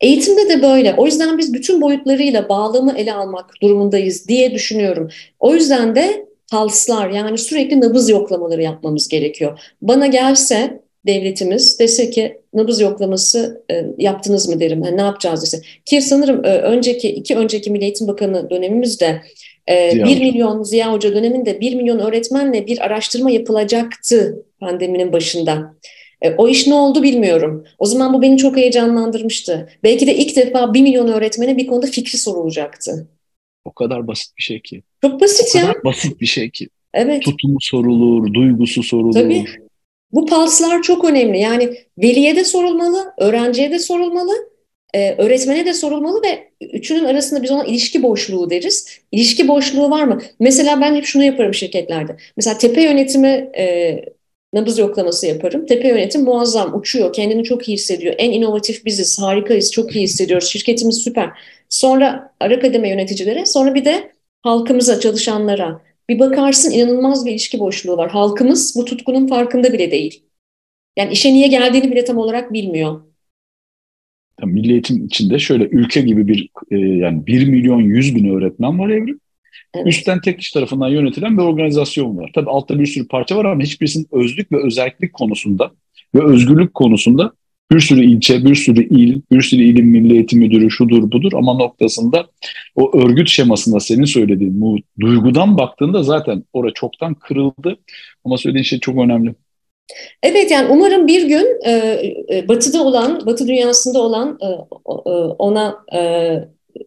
Eğitimde de böyle. O yüzden biz bütün boyutlarıyla bağlamı ele almak durumundayız diye düşünüyorum. O yüzden de halslar yani sürekli nabız yoklamaları yapmamız gerekiyor. Bana gelse devletimiz dese ki nabız yoklaması e, yaptınız mı derim. Yani ne yapacağız dese. Ki sanırım e, önceki iki önceki Milli Eğitim Bakanı dönemimizde e, 1 milyon Ziya Hoca döneminde 1 milyon öğretmenle bir araştırma yapılacaktı pandeminin başında. E, o iş ne oldu bilmiyorum. O zaman bu beni çok heyecanlandırmıştı. Belki de ilk defa 1 milyon öğretmene bir konuda fikri sorulacaktı. O kadar basit bir şey ki. Çok basit ya. basit bir şey ki. Evet. Tutumu sorulur, duygusu sorulur. Tabii. Bu palslar çok önemli. Yani veliye de sorulmalı, öğrenciye de sorulmalı, e, öğretmene de sorulmalı ve üçünün arasında biz ona ilişki boşluğu deriz. İlişki boşluğu var mı? Mesela ben hep şunu yaparım şirketlerde. Mesela tepe yönetimi e, nabız yoklaması yaparım. Tepe yönetim muazzam, uçuyor, kendini çok iyi hissediyor. En inovatif biziz, harikayız, çok iyi hissediyoruz. Şirketimiz süper. Sonra ara kademe yöneticilere, sonra bir de halkımıza, çalışanlara. Bir bakarsın inanılmaz bir ilişki boşluğu var. Halkımız bu tutkunun farkında bile değil. Yani işe niye geldiğini bile tam olarak bilmiyor. Milli eğitim içinde şöyle ülke gibi bir e, yani 1 milyon 100 bin öğretmen var evrim. Evet. Üstten tek kişi tarafından yönetilen bir organizasyon var. Tabii altta bir sürü parça var ama hiçbirisinin özlük ve özellik konusunda ve özgürlük konusunda bir sürü ilçe, bir sürü il, bir sürü ilin milli eğitim müdürü şudur budur ama noktasında o örgüt şemasında senin söylediğin bu duygudan baktığında zaten orada çoktan kırıldı ama söylediğin şey çok önemli. Evet yani umarım bir gün e, e, batıda olan, batı dünyasında olan e, e ona e,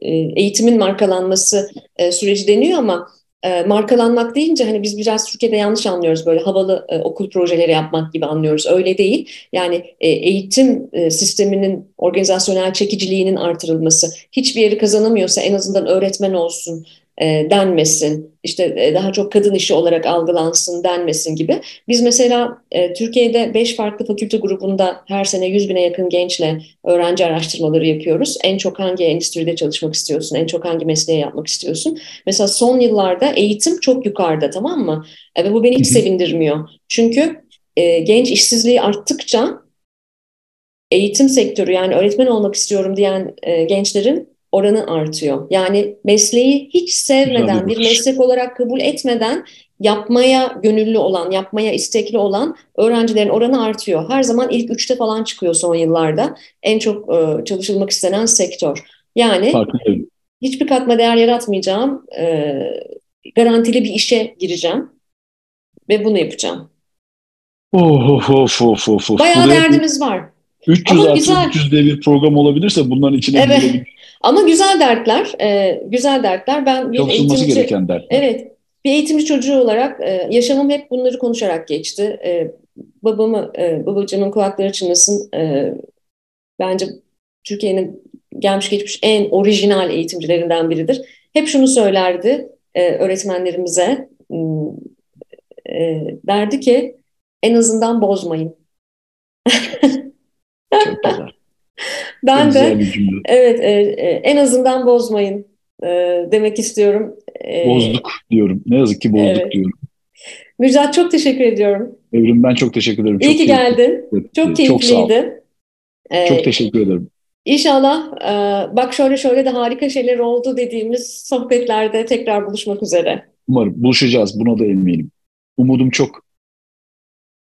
e, eğitimin markalanması e, süreci deniyor ama e, markalanmak deyince hani biz biraz Türkiye'de yanlış anlıyoruz böyle havalı e, okul projeleri yapmak gibi anlıyoruz. Öyle değil. Yani e, eğitim e, sisteminin organizasyonel çekiciliğinin artırılması. Hiçbir yeri kazanamıyorsa en azından öğretmen olsun, e, denmesin, işte e, daha çok kadın işi olarak algılansın denmesin gibi. Biz mesela e, Türkiye'de beş farklı fakülte grubunda her sene 100 bine yakın gençle öğrenci araştırmaları yapıyoruz. En çok hangi endüstride çalışmak istiyorsun, en çok hangi mesleği yapmak istiyorsun? Mesela son yıllarda eğitim çok yukarıda tamam mı? E, ve bu beni hiç sevindirmiyor. Çünkü e, genç işsizliği arttıkça eğitim sektörü yani öğretmen olmak istiyorum diyen e, gençlerin oranı artıyor. Yani mesleği hiç sevmeden, bir meslek olarak kabul etmeden yapmaya gönüllü olan, yapmaya istekli olan öğrencilerin oranı artıyor. Her zaman ilk üçte falan çıkıyor son yıllarda. En çok e, çalışılmak istenen sektör. Yani hiçbir katma değer yaratmayacağım, e, garantili bir işe gireceğim ve bunu yapacağım. Of of of of of. Bayağı Buraya derdimiz var. 300 Ama artı güzel. 300 diye bir program olabilirse bunların içine evet. Ama güzel dertler, e, güzel dertler. Ben bir eğitimci, gereken dertler. Evet, bir eğitimci çocuğu olarak e, yaşamım hep bunları konuşarak geçti. E, babamı, e, babacığımın kulakları çınlasın. E, bence Türkiye'nin gelmiş geçmiş en orijinal eğitimcilerinden biridir. Hep şunu söylerdi e, öğretmenlerimize. Hmm, e, derdi ki en azından bozmayın. Çok güzel. Ben de evet e, e, en azından bozmayın e, demek istiyorum. E, bozduk diyorum. Ne yazık ki bozduk evet. diyorum. Müjdat çok teşekkür ediyorum. Evrim ben çok teşekkür ederim. İyi çok ki geldin. Evet, çok keyifliydi. Çok, çok teşekkür ederim. İnşallah e, bak şöyle şöyle de harika şeyler oldu dediğimiz sohbetlerde tekrar buluşmak üzere. Umarım buluşacağız. Buna da eminim. Umudum çok